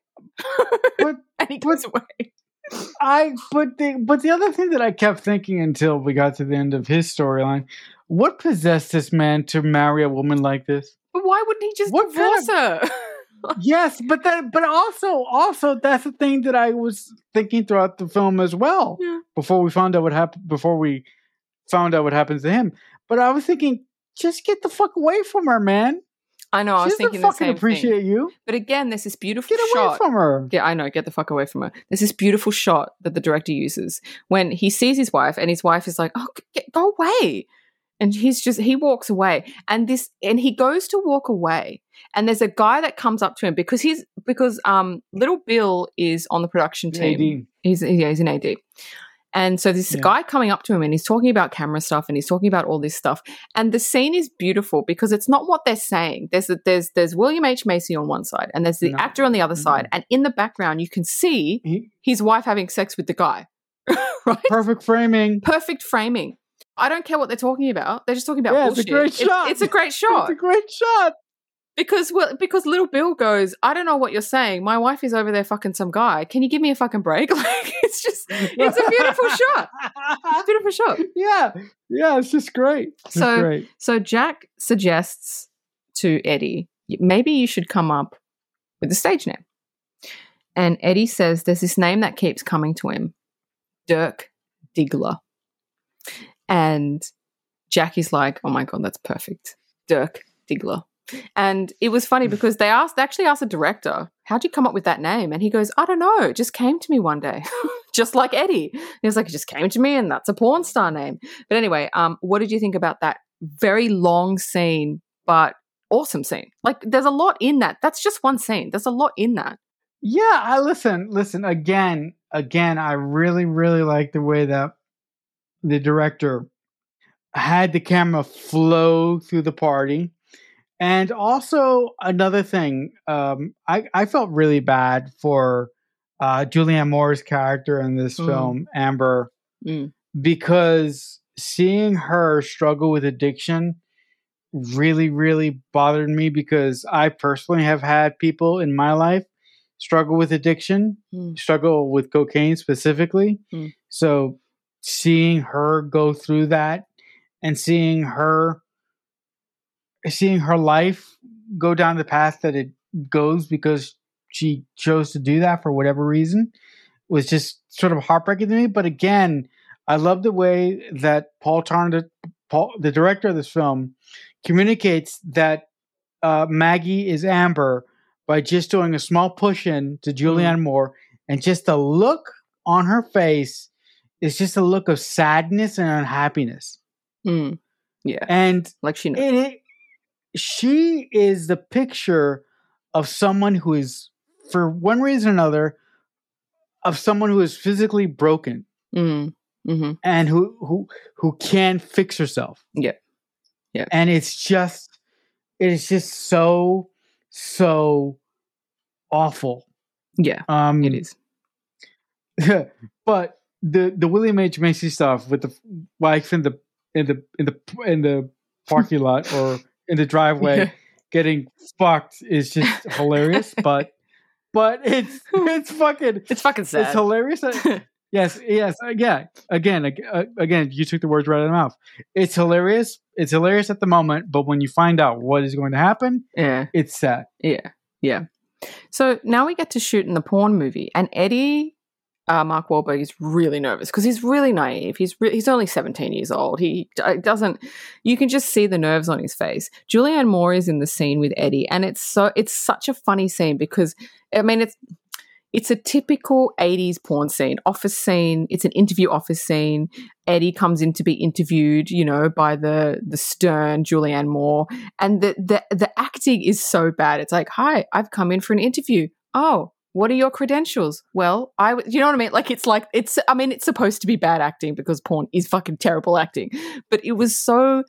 B: But
C: and he goes away.
B: I but the but the other thing that I kept thinking until we got to the end of his storyline, what possessed this man to marry a woman like this?
C: But why wouldn't he just
B: What
C: divorce her?
B: Yes, but that but also also that's the thing that I was thinking throughout the film as well.
C: Yeah.
B: Before we found out what happened before we found out what happens to him. But I was thinking, just get the fuck away from her, man.
C: I know. I was thinking the
B: fucking
C: same
B: appreciate
C: thing.
B: you.
C: But again, there's this beautiful
B: Get away from her.
C: Yeah, I know. Get the fuck away from her. There's this beautiful shot that the director uses when he sees his wife, and his wife is like, "Oh, get, go away," and he's just he walks away, and this and he goes to walk away, and there's a guy that comes up to him because he's because um little Bill is on the production team. He's yeah, he's an AD. And so this
B: Yeah.
C: guy coming up to him and he's talking about camera stuff and he's talking about all this stuff. And the scene is beautiful because it's not what they're saying. There's there's there's William H. Macy on one side and there's the
B: No.
C: actor on the other side. And in the background you can see
B: He-
C: his wife having sex with the guy. right?
B: Perfect framing.
C: Perfect framing. I don't care what they're talking about. They're just talking about
B: Yeah, it's a great shot.
C: It's, a great shot
B: It's a great shot.
C: Because well, because little Bill goes, I don't know what you're saying. My wife is over there fucking some guy. Can you give me a fucking break? Like it's just it's a beautiful shot. It's a beautiful shot.
B: yeah, yeah, it's just great. It's just
C: So-
B: great.
C: So Jack suggests to Eddie, maybe you should come up with a stage name. And Eddie says there's this name that keeps coming to him, Dirk Diggler. And Jack is like, oh my God, that's perfect. Dirk Diggler. And it was funny because they asked, they actually asked the director, how'd you come up with that name? And he goes, I don't know. It just came to me one day, just like Eddie. And he was like, it just came to me and that's a porn star name. But anyway, um, what did you think about that very long scene, but awesome scene? Like, there's a lot in that. That's just one scene. There's a lot in that.
B: Yeah, I listen, listen again, again. I really, really like the way that the director had the camera flow through the party. And also another thing, um, I, I felt really bad for uh, Julianne Moore's character in this
C: Mm.
B: film, Amber,
C: Mm.
B: because seeing her struggle with addiction really, really bothered me because I personally have had people in my life struggle with addiction,
C: Mm.
B: struggle with cocaine specifically.
C: Mm.
B: So seeing her go through that and seeing her seeing her life go down the path that it goes because she chose to do that for whatever reason was just sort of heartbreaking to me. But again, I love the way that Paul Tarn, Paul, the director of this film, communicates that uh, Maggie is Amber by just doing a small push in to Julianne mm. Moore, and just the look on her face is just a look of sadness and unhappiness.
C: Mm. Yeah,
B: and
C: like she knows.
B: It, she is the picture of someone who is, for one reason or another, of someone who is physically broken
C: mm. mm-hmm.
B: and who who who can fix herself.
C: Yeah, yeah.
B: And it's just, it is just so so awful.
C: Yeah,
B: um,
C: it is.
B: but the the William H Macy stuff with the wife in the in the in the in the parking lot or in the driveway getting fucked is just hilarious. but but it's it's fucking
C: it's fucking sad.
B: It's hilarious. yes, yes, uh, yeah. Again, uh, again, you took the words right out of the mouth. It's hilarious. It's hilarious at the moment, but when you find out what is going to happen,
C: yeah,
B: it's sad.
C: Yeah, yeah. So now we get to shoot in the porn movie, and Eddie uh, Mark Wahlberg is really nervous because he's really naive. He's re- he's only 17 years old. He doesn't. You can just see the nerves on his face. Julianne Moore is in the scene with Eddie, and it's so it's such a funny scene because I mean it's it's a typical 80s porn scene, office scene. It's an interview office scene. Eddie comes in to be interviewed, you know, by the the stern Julianne Moore, and the the the acting is so bad. It's like, "Hi, I've come in for an interview." Oh, what are your credentials? Well, I, you know what I mean? Like, it's like, it's, I mean, it's supposed to be bad acting because porn is fucking terrible acting, but it was so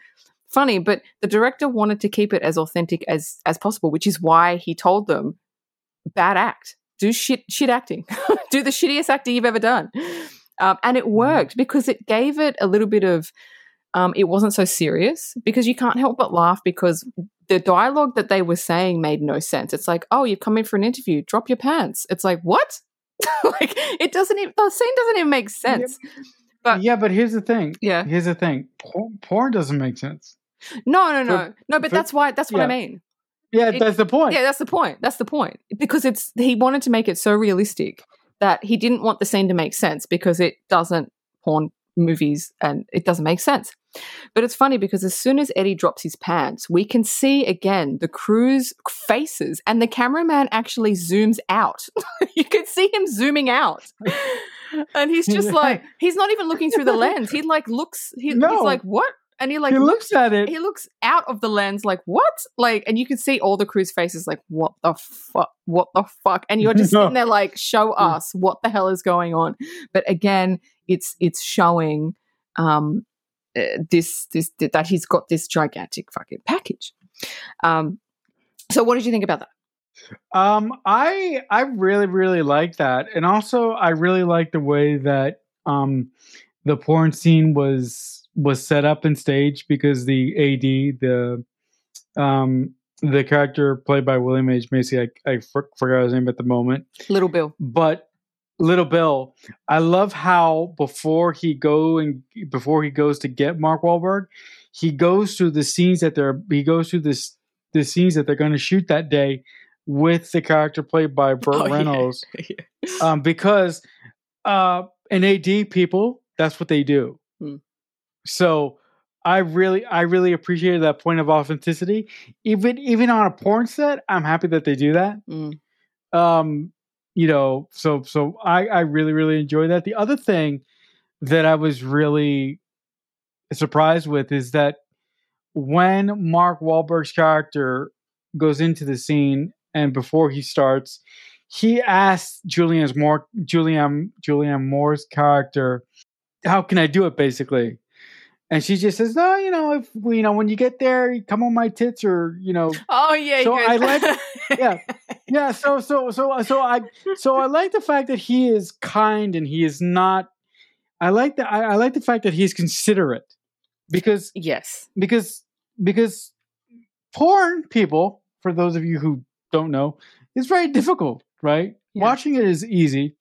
C: funny. But the director wanted to keep it as authentic as, as possible, which is why he told them, bad act, do shit, shit acting, do the shittiest acting you've ever done. Um, and it mm-hmm. worked because it gave it a little bit of, um, it wasn't so serious because you can't help but laugh because the dialogue that they were saying made no sense. It's like, oh, you've come in for an interview, drop your pants. It's like, what? like it doesn't even the scene doesn't even make sense. Yeah,
B: but yeah, but here's the thing.
C: Yeah.
B: Here's the thing. Porn, porn doesn't make sense.
C: No, no, no. For, no, but for, that's why that's what yeah. I mean.
B: Yeah, it, that's the point.
C: Yeah, that's the point. That's the point. Because it's he wanted to make it so realistic that he didn't want the scene to make sense because it doesn't porn movies and it doesn't make sense. But it's funny because as soon as Eddie drops his pants, we can see again the crew's faces and the cameraman actually zooms out. you can see him zooming out. And he's just like, he's not even looking through the lens. He like looks, he, no. he's like, what? And he like
B: he looks, looks, at it.
C: He looks out of the lens, like what? Like, and you can see all the crew's faces, like what the fuck? What the fuck? And you're just no. sitting there, like, show us what the hell is going on. But again, it's it's showing um, uh, this this that he's got this gigantic fucking package. Um, so, what did you think about that?
B: Um, I I really really like that, and also I really like the way that um the porn scene was was set up and staged because the AD the um the character played by William H Macy I I for, forgot his name at the moment
C: Little Bill
B: but Little Bill, I love how before he go and before he goes to get Mark Wahlberg, he goes through the scenes that they're he goes through this the scenes that they're going to shoot that day with the character played by Burt oh, Reynolds, yeah. um, because uh, an AD people that's what they do. Hmm. So I really I really appreciated that point of authenticity. Even even on a porn set, I'm happy that they do that.
C: Mm.
B: Um, you know, so so I I really really enjoy that. The other thing that I was really surprised with is that when Mark Wahlberg's character goes into the scene and before he starts, he asks Julian's more Julian Julianne Moore's character, "How can I do it?" Basically, and she just says, "No, you know, if you know when you get there, you come on my tits, or you know."
C: Oh yeah.
B: So I like, yeah, yeah. So so so so I so I like the fact that he is kind and he is not. I like that. I, I like the fact that he's considerate, because
C: yes,
B: because because porn people, for those of you who don't know, is very difficult. Right, yeah. watching it is easy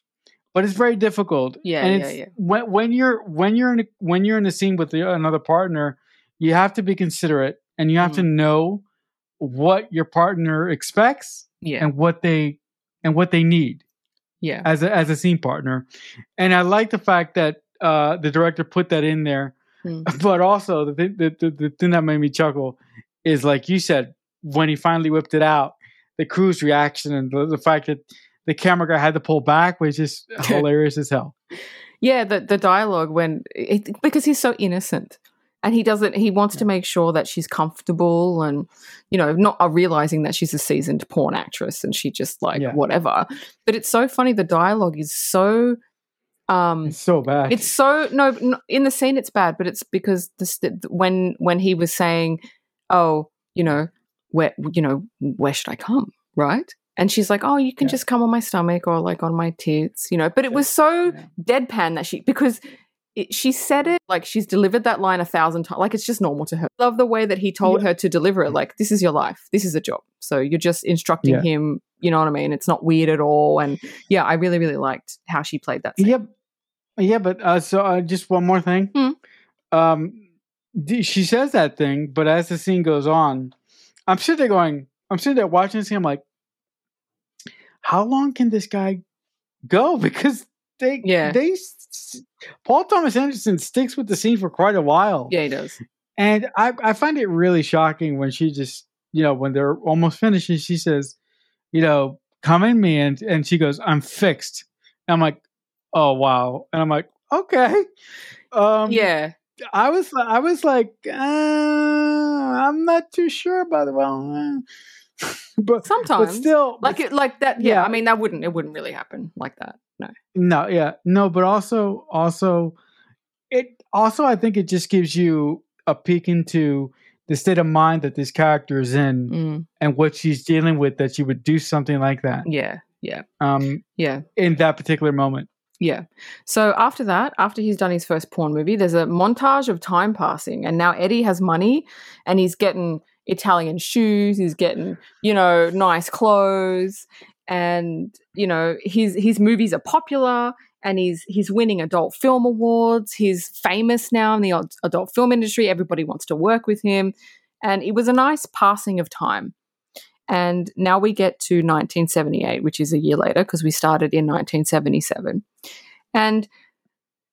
B: but it's very difficult.
C: Yeah,
B: and
C: it's, yeah, yeah.
B: When when you're when you're in a, when you're in a scene with the, another partner, you have to be considerate and you have mm. to know what your partner expects
C: yeah.
B: and what they and what they need.
C: Yeah,
B: as a as a scene partner, and I like the fact that uh, the director put that in there.
C: Hmm.
B: But also the, thing- the the the thing that made me chuckle is like you said when he finally whipped it out, the crew's reaction and the, the fact that the camera guy had to pull back was just hilarious as hell.
C: Yeah, the the dialogue when it, because he's so innocent and he doesn't he wants to make sure that she's comfortable and you know not uh, realizing that she's a seasoned porn actress and she just like
B: Yeah.
C: whatever. But it's so funny the dialogue is so um
B: It's so bad.
C: it's so no, in the scene it's bad, but it's because this when when he was saying, "Oh, you know, where you know where should I come?" Right, and she's like, "Oh, you can
B: Yeah.
C: just come on my stomach or like on my tits," you know. But it was so
B: Yeah.
C: deadpan that she because. It, she said it like she's delivered that line a thousand times. Like it's just normal to her. Love the way that he told her to deliver it. Like this is your life. This is a job. So you're just instructing
B: Yeah.
C: him. You know what I mean? It's not weird at all. And yeah, I really really liked how she played that. Scene.
B: Yep. Yeah, but uh, so uh, just one more thing.
C: Hmm.
B: Um, d- she says that thing, but as the scene goes on, I'm sitting there going, I'm sitting there watching the scene. I'm like, how long can this guy go? Because they,
C: Yeah.
B: they, Paul Thomas Anderson sticks with the scene for quite a while.
C: Yeah, he does.
B: And I, I find it really shocking when she just, you know, when they're almost finished, and she says, you know, come in me, and and she goes, I'm fixed. And I'm like, oh wow, and I'm like, okay. Um,
C: Yeah.
B: I was, I was like, uh, I'm not too sure about it. Well, but
C: Sometimes.
B: but still, but
C: like it like that yeah,
B: Yeah.
C: i mean that wouldn't it wouldn't really happen like that no
B: No, yeah, no, but also, also, it also I think it just gives you a peek into the state of mind that this character is in
C: Mm,
B: and what she's dealing with. That she would do something like that,
C: yeah yeah
B: um,
C: yeah
B: in that particular moment.
C: yeah so after that after he's done his first porn movie there's a montage of time passing and now eddie has money and he's getting italian shoes he's getting you know nice clothes and you know his his movies are popular and he's he's winning adult film awards. He's famous now in the adult film industry. Everybody wants to work with him. And it was a nice passing of time. And now we get to 1978 which is a year later because we started in 1977 and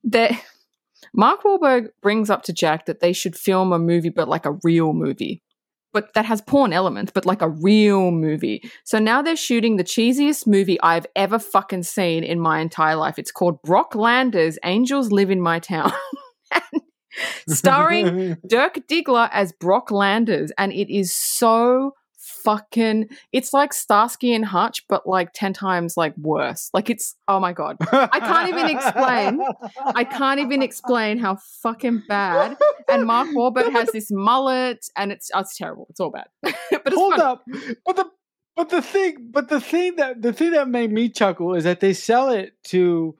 C: there mark Wahlberg brings up to jack that they should film a movie but like a real movie but that has porn elements, but like a real movie. So now they're shooting the cheesiest movie I've ever fucking seen in my entire life. It's called Brock Landers Angels Live in My Town. Starring Dirk Diggler as Brock Landers. And it is so fucking it's like Starsky and Hutch, but like 10 times like worse. Like it's oh my god. I can't even explain. I can't even explain how fucking bad. And Mark Wahlberg has this mullet, and it's oh, it's terrible. It's all bad, but it's
B: Hold
C: funny.
B: up, but the but the thing, but the thing that the thing that made me chuckle is that they sell it to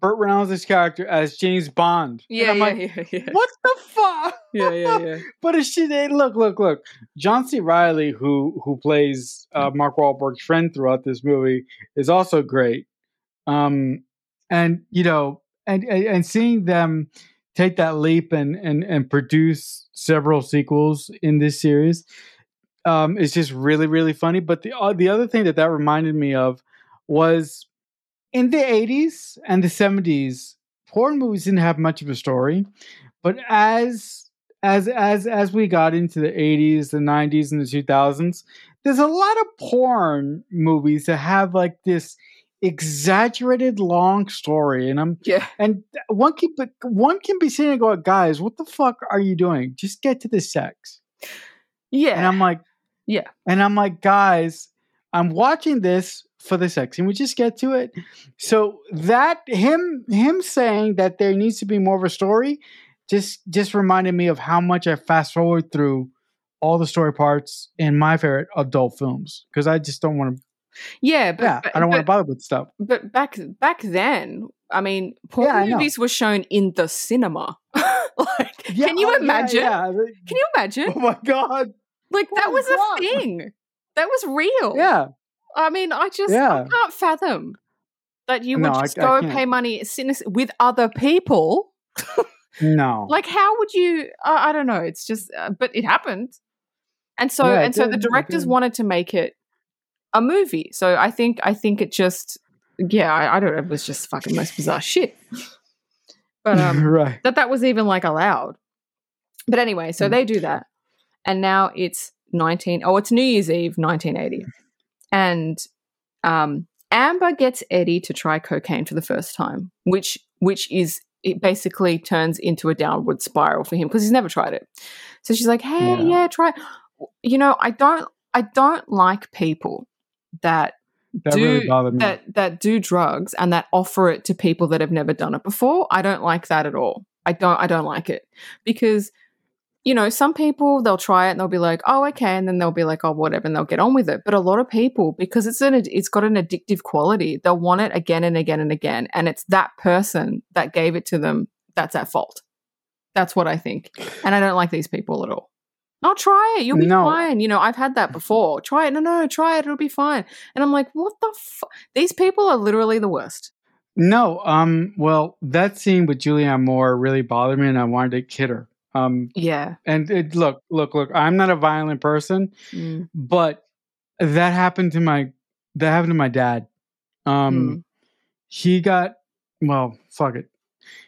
B: Burt Reynolds' character as James Bond. And
C: Yeah,
B: I'm
C: yeah,
B: like,
C: yeah, yeah,
B: what the fuck?
C: yeah, yeah, yeah.
B: But it's shit. They look, look, look. John C. Reilly, who who plays uh, Mark Wahlberg's friend throughout this movie, is also great. Um, and you know, and and, and seeing them take that leap and and and produce several sequels in this series, um, is just really really funny. But the uh, the other thing that that reminded me of was in the 80s and the 70s porn movies didn't have much of a story but as as as as we got into the 80s the 90s and the 2000s there's a lot of porn movies that have like this exaggerated long story and i'm
C: Yeah,
B: and one can but one can be sitting and go guys what the fuck are you doing? Just get to the sex.
C: Yeah,
B: and i'm like
C: Yeah.
B: and i'm like guys i'm watching this for the sex can we just get to it so that him him saying that there needs to be more of a story just just reminded me of how much i fast forward through all the story parts in my favorite adult films because i just don't want to
C: yeah. But,
B: yeah
C: but,
B: i don't want to bother with stuff
C: but back back then, I mean, porn
B: Yeah,
C: movies were shown in the cinema. like,
B: Yeah,
C: can you
B: oh, yeah,
C: imagine? Can you imagine?
B: oh my god
C: Like oh that
B: Oh,
C: was
B: God.
C: a thing. That was real.
B: yeah
C: I mean, I just I can't fathom that you would
B: No,
C: just
B: I
C: go
B: can't.
C: pay money with other people.
B: no
C: Like, how would you? I I don't know. It's just, uh, but it happened, and so
B: Yeah,
C: and so the directors wanted to make it a movie. So I think I think it just, yeah, I, I don't know. It was just fucking most bizarre shit. but um,
B: right.
C: that that was even like allowed. But anyway, so
B: Mm.
C: they do that, and now it's nineteen. Oh, it's New Year's Eve, nineteen eighty, and um, Amber gets Eddie to try cocaine for the first time, which which is it basically turns into a downward spiral for him because he's never tried it. So she's like, "Hey,
B: Yeah.
C: yeah, try." You know, I don't, I don't like people that
B: That
C: do
B: really me.
C: that that do drugs and that offer it to people that have never done it before. I don't like that at all. I don't I don't like it because you know, some people they'll try it and they'll be like, "Oh, okay," and then they'll be like, "Oh, whatever," and they'll get on with it. But a lot of people, because it's an it's got an addictive quality, they'll want it again and again and again, and it's that person that gave it to them that's at fault. That's what I think, and I don't like these people at all. I'll try it. You'll be
B: No.
C: fine. You know, I've had that before. Try it. No, no, try it. It'll be fine. And I'm like, what the fuck? These people are literally the worst.
B: no, um, well, that scene with Julianne Moore really bothered me, and I wanted to kid her. Um,
C: Yeah.
B: and it, look, look, look. I'm not a violent person,
C: Mm.
B: but that happened to my that happened to my dad. Um,
C: Mm.
B: he got well, fuck it.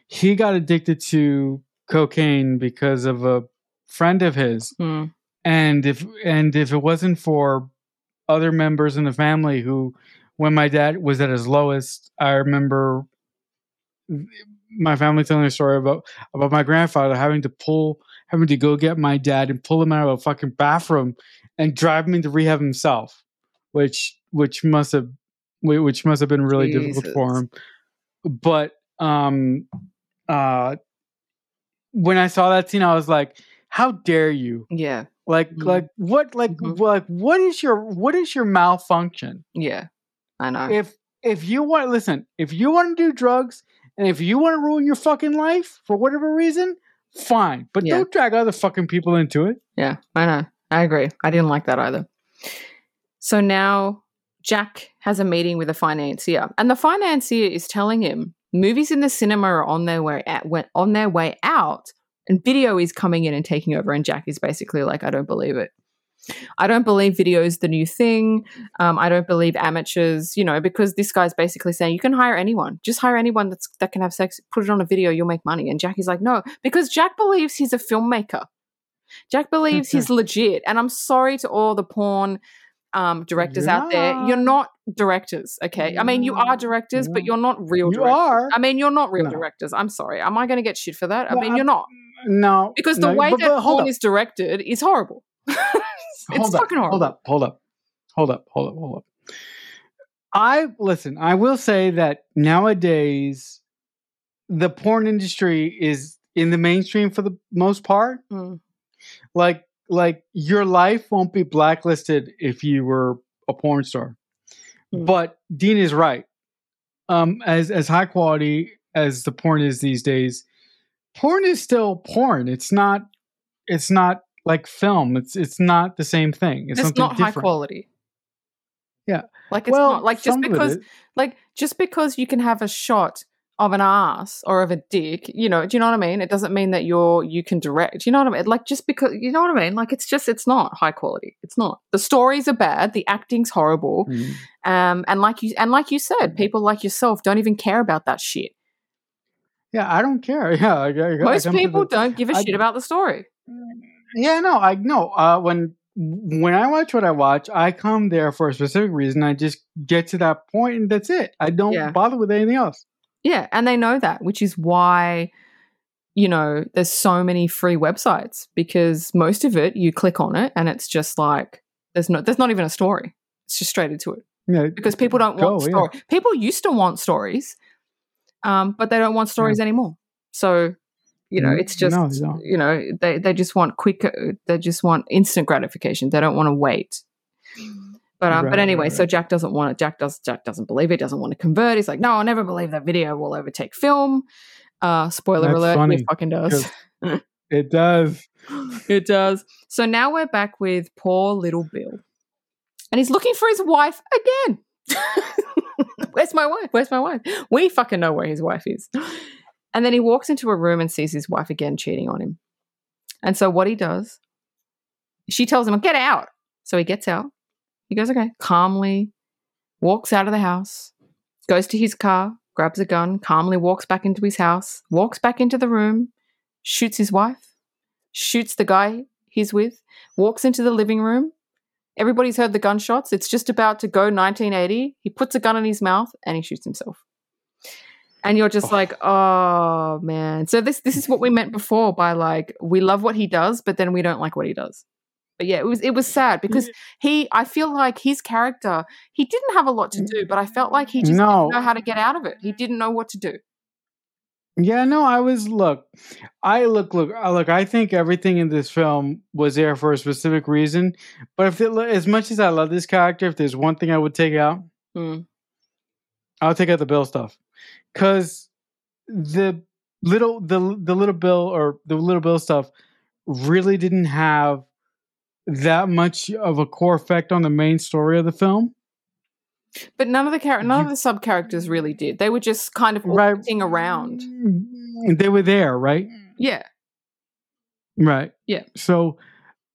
B: He got addicted to cocaine because of a friend of his,
C: Mm.
B: and if and if it wasn't for other members in the family who when my dad was at his lowest i remember my family telling a story about about my grandfather having to pull having to go get my dad and pull him out of a fucking bathroom and drive him into rehab himself which which must have which must have been really difficult for him but um uh when i saw that scene i was like how dare you
C: Yeah.
B: like
C: Mhm.
B: like what like
C: Mhm.
B: like what is your what is your malfunction
C: Yeah. I know.
B: if if you want listen if you want to do drugs and if you want to ruin your fucking life for whatever reason fine but
C: Yeah.
B: don't drag other fucking people into it
C: Yeah, I know. I agree. I didn't like that either. So now Jack has a meeting with a financier, and the financier is telling him movies in the cinema are on their way at went on their way out, and video is coming in and taking over. And Jack is basically like, I don't believe it. I don't believe video is the new thing. Um, I don't believe amateurs, you know, because this guy's basically saying you can hire anyone, just hire anyone that's that can have sex, put it on a video, you'll make money. And Jackie's like, no, because Jack believes he's a filmmaker. Jack believes he's legit. And I'm sorry to all the porn um, directors
B: You're
C: out there. You're
B: not.
C: directors, okay? I mean, you are directors, but you're not real
B: you
C: directors.
B: are
C: I mean, you're not real
B: No.
C: directors. I'm sorry. Am I going to get shit for that? I
B: No,
C: mean, you're not.
B: no
C: Because the
B: no,
C: way
B: but-
C: that
B: but hold
C: porn
B: up.
C: is directed is horrible. it's
B: hold up,
C: fucking horrible.
B: Hold up, hold up, hold up, hold up, hold up. I listen. I will say that nowadays, the porn industry is in the mainstream for the most part.
C: Mm.
B: Like, like your life won't be blacklisted if you were a porn star.
C: Mm.
B: But Dean is right. Um, as as high quality as the porn is these days, porn is still porn. It's not. It's not like film. It's it's not the same thing. It's,
C: It's, not high
B: different.
C: quality.
B: Yeah.
C: Like it's
B: well,
C: not like just because like just because you can have a shot of an ass or of a dick, you know, do you know what I mean? It doesn't mean that you're you can direct. You know what I mean? Like just because you know what I mean? Like it's just it's not high quality. It's not. The stories are bad, the acting's horrible.
B: Mm.
C: Um and like you and like you said, people like yourself don't even care about that shit.
B: Yeah, I don't care. Yeah, I, I, I
C: Most
B: to
C: people
B: the-
C: don't give a
B: I-
C: shit about the story.
B: Yeah, no, I know. Uh, when when I watch what I watch, I come there for a specific reason. I just get to that point, and that's it. I don't
C: Yeah.
B: bother with anything else.
C: Yeah, and they know that, which is why you know there's so many free websites because most of it you click on it and it's just like there's no there's not even a story. It's just straight into it
B: Yeah,
C: because people don't
B: Go,
C: want
B: yeah.
C: People used to want stories, um, but they don't want stories anymore. So you know,
B: Mm,
C: it's just
B: no,
C: you know they they just want quick. They just want instant gratification. They don't want to wait. But um,
B: Right,
C: but anyway,
B: right,
C: so. Jack doesn't want it. Jack does. Jack doesn't believe it. Doesn't want to convert. He's like, no, I'll never believe that video will overtake film. Uh, spoiler
B: That's
C: alert,
B: funny,
C: it fucking does.
B: It does.
C: it does. So now we're back with poor little Bill, and he's looking for his wife again. Where's my wife? Where's my wife? We fucking know where his wife is. And then he walks into a room and sees his wife again cheating on him. And so what he does, she tells him, "Get out." So he gets out. He goes, "Okay," calmly walks out of the house, goes to his car, grabs a gun, calmly walks back into his house, walks back into the room, shoots his wife, shoots the guy he's with, walks into the living room. Everybody's heard the gunshots. It's just about to go 1980. He puts a gun in his mouth and he shoots himself. And you're just
B: Oh.
C: like, oh man. So this this is what we meant before by like we love what he does, but then we don't like what he does. But yeah, it was it was sad because he I feel like his character he didn't have a lot to do, but I felt like he just
B: No.
C: didn't know how to get out of it. He didn't know what to do.
B: Yeah, no, I was look. I look, look, look. I think everything in this film was there for a specific reason. But if it, as much as I love this character, if there's one thing I would take out,
C: Mm.
B: I'll take out the Bill stuff, because the little the the little Bill or the little Bill stuff really didn't have that much of a core effect on the main story of the film.
C: But none of the char- none
B: You-
C: of the sub characters really did. They were just kind of
B: Right.
C: around.
B: Mm, they were there, right?
C: Yeah.
B: Right.
C: Yeah.
B: So,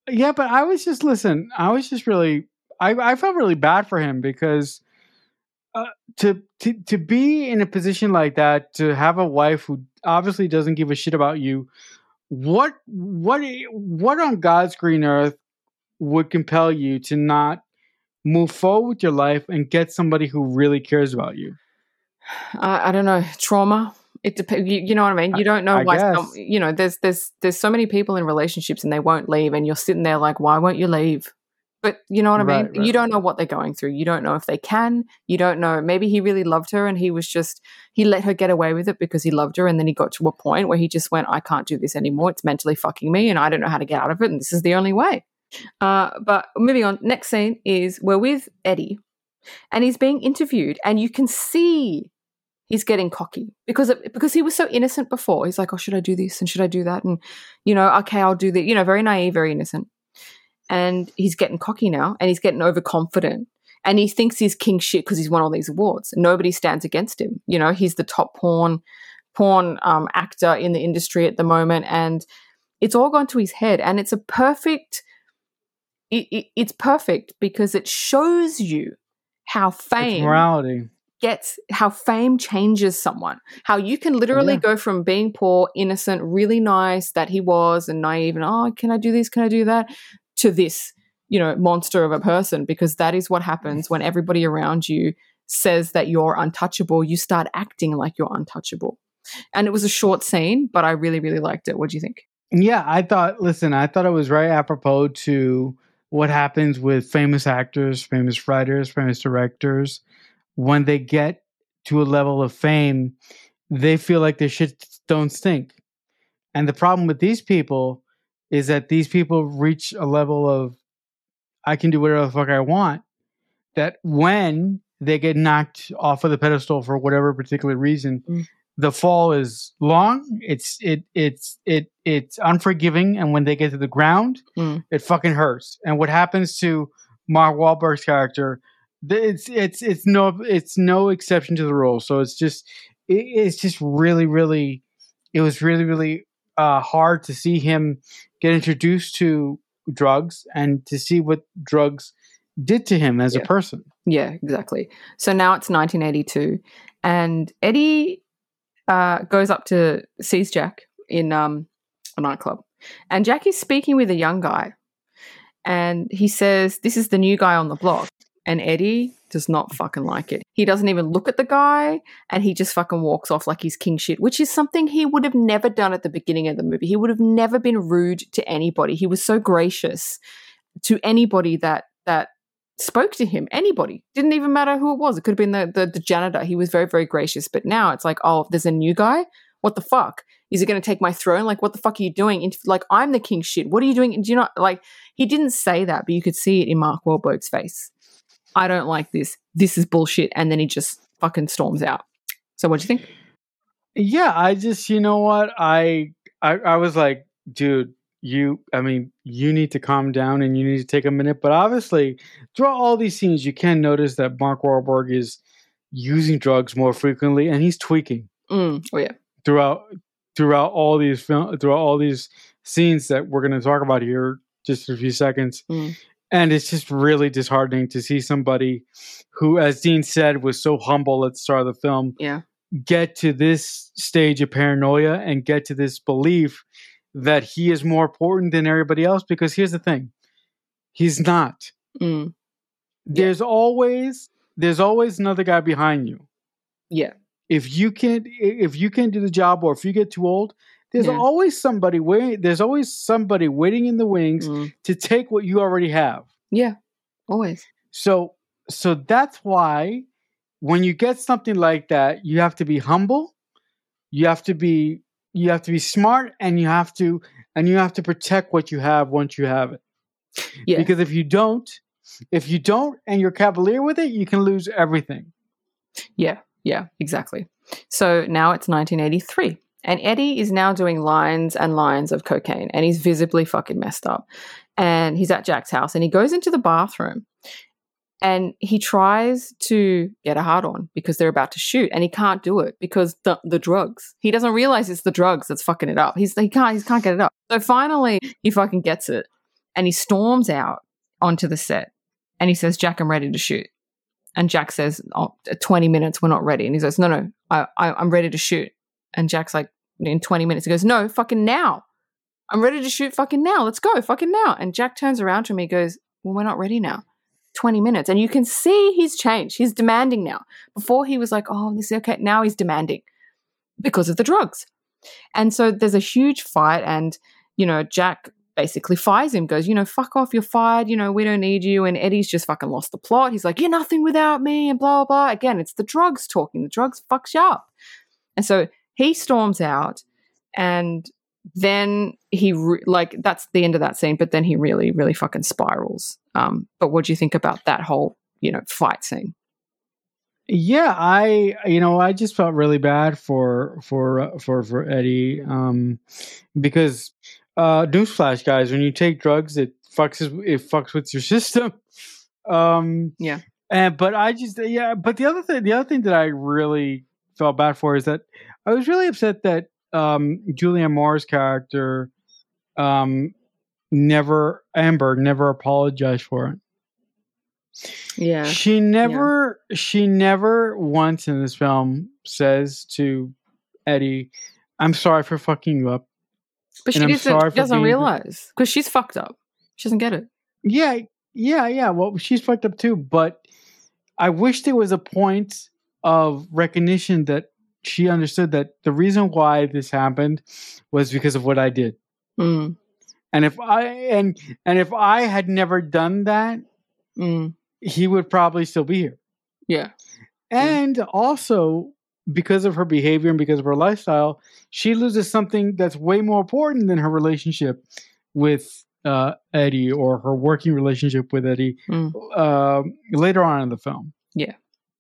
B: yeah, but I was just listen. I was just really, I, I felt really bad for him because uh, to to to be in a position like that, to have a wife who obviously doesn't give a shit about you, what what what on God's green earth would compel you to not move forward with your life and get somebody who really cares about you?
C: I, I don't know trauma. It depends. You, you know what I mean. You don't know
B: I
C: why. Some, you know, there's there's there's so many people in relationships and they won't leave, and you're sitting there like, why won't you leave? But you know what I mean.
B: Right, right,
C: you don't know what they're going through. You don't know if they can. You don't know. Maybe he really loved her, and he was just he let her get away with it because he loved her, and then he got to a point where he just went, I can't do this anymore. It's mentally fucking me, and I don't know how to get out of it, and this is the only way. Uh, but moving on, next scene is we're with Eddie, and he's being interviewed, and you can see he's getting cocky because it, because he was so innocent before. He's like, oh, should I do this and should I do that? And you know, okay, I'll do that. You know, very naive, very innocent. And he's getting cocky now, and he's getting overconfident, and he thinks he's king shit because he's won all these awards. Nobody stands against him. You know, he's the top porn porn um, actor in the industry at the moment, and it's all gone to his head. And it's a perfect. It, it, it's perfect because it shows you how
B: It's
C: fame
B: morality.
C: gets how fame changes someone. How you can literally
B: Yeah.
C: go from being poor, innocent, really nice that he was and naive and oh, can I do this? Can I do that? To this, you know, monster of a person because that is what happens when everybody around you says that you're untouchable. You start acting like you're untouchable. And it was a short scene, but I really, really liked it. What do you think?
B: Yeah, I thought. Listen, I thought it was right apropos to what happens with famous actors, famous writers, famous directors when they get to a level of fame. They feel like their shit don't stink, and the problem with these people is that these people reach a level of I can do whatever the fuck I want. That when they get knocked off of the pedestal for whatever particular reason,
C: Mm.
B: the fall is long. It's it it's it it's unforgiving, and when they get to the ground,
C: Mm.
B: it fucking hurts. And what happens to Mark Wahlberg's character? It's it's it's no it's no exception to the rule. So it's just it, it's just really really it was really really uh, hard to see him get introduced to drugs and to see what drugs did to him as
C: Yeah.
B: a person.
C: Yeah, exactly. So now it's 1982, and Eddie uh, goes up to sees Jack in um, a nightclub, and Jack is speaking with a young guy, and he says, "This is the new guy on the block." And Eddie does not fucking like it. He doesn't even look at the guy, and he just fucking walks off like he's king shit, which is something he would have never done at the beginning of the movie. He would have never been rude to anybody. He was so gracious to anybody that that spoke to him. Anybody. Didn't even matter who it was. It could have been the, the the janitor. He was very very gracious. But now it's like oh there's a new guy? What the fuck? Is he going to take my throne? Like what the fuck are you doing? Like i'm the king shit. What are you doing? Do you not like he didn't say that but you could see it in mark Wahlberg's face i don't like this this is bullshit and then he just fucking storms out so what do you think
B: Yeah, I just you know what I I, I was like, dude, you I mean, you need to calm down and you need to take a minute. But obviously, throughout all these scenes, you can notice that Mark Wahlberg is using drugs more frequently and he's tweaking
C: mm. oh yeah
B: throughout throughout all these film throughout all these scenes that we're going to talk about here just in a few seconds.
C: Mm.
B: And it's just really disheartening to see somebody who, as Dean said, was so humble at the start of the film
C: yeah.
B: get to this stage of paranoia and get to this belief that he is more important than everybody else. Because here's the thing he's not.
C: Mm.
B: there's always there's always another guy behind you.
C: Yeah.
B: if you can't if you can't do the job or if you get too old there's
C: Yeah.
B: always somebody waiting there's always somebody waiting in the wings
C: Mm.
B: to take what you already have
C: Yeah. Always.
B: so so that's why when you get something like that you have to be humble you have to be you have to be smart and you have to and you have to protect what you have once you have it
C: Yeah.
B: because if you don't if you don't and you're cavalier with it you can lose everything
C: Yeah, yeah, exactly. So now it's 1983, and Eddie is now doing lines and lines of cocaine, and he's visibly fucking messed up. And he's at Jack's house, and he goes into the bathroom, and he tries to get a hard on because they're about to shoot, and he can't do it because the the drugs. He doesn't realize it's the drugs that's fucking it up. He's he can't he can't get it up. So finally, he fucking gets it, and he storms out onto the set, and he says, "Jack, I'm ready to shoot." And Jack says, oh, 20 minutes, we're not ready. And he says, no, no, I, I, I'm ready to shoot. And Jack's like, in 20 minutes, he goes, no, fucking now. I'm ready to shoot fucking now. Let's go, fucking now. And Jack turns around to me goes, well, we're not ready now. 20 minutes. And you can see he's changed. He's demanding now. Before he was like, oh, this is okay. Now he's demanding because of the drugs. And so there's a huge fight. And, you know, Jack basically fires him, goes, you know, fuck off, you're fired, you know, we don't need you. And Eddie's just fucking lost the plot. He's like, you're nothing without me, and blah, blah, blah. Again, it's the drugs talking. The drugs fucks you up. And so he storms out, and then he, re- like, that's the end of that scene, but then he really, really fucking spirals. Um, but what do you think about that whole, you know, fight scene?
B: Yeah, I you know I just felt really bad for for for for Eddie um because uh newsflash guys when you take drugs it fucks it fucks with your system um
C: Yeah.
B: and but I just yeah but the other thing the other thing that I really felt bad for is that I was really upset that um Julianne Moore's character um never Amber never apologized for it
C: Yeah.
B: she never she never once in this film says to Eddie, I'm sorry for fucking you up.
C: But she doesn't, doesn't realize because she's fucked up. She doesn't get it.
B: Yeah, yeah, yeah. Well, she's fucked up too, but I wish there was a point of recognition that she understood that the reason why this happened was because of what I did.
C: Mm,
B: And if I and and if I had never done that,
C: mm,
B: he would probably still be here.
C: yeah.
B: And also, because of her behavior and because of her lifestyle, she loses something that's way more important than her relationship with uh, Eddie or her working relationship with Eddie um later on in the film.
C: Yeah.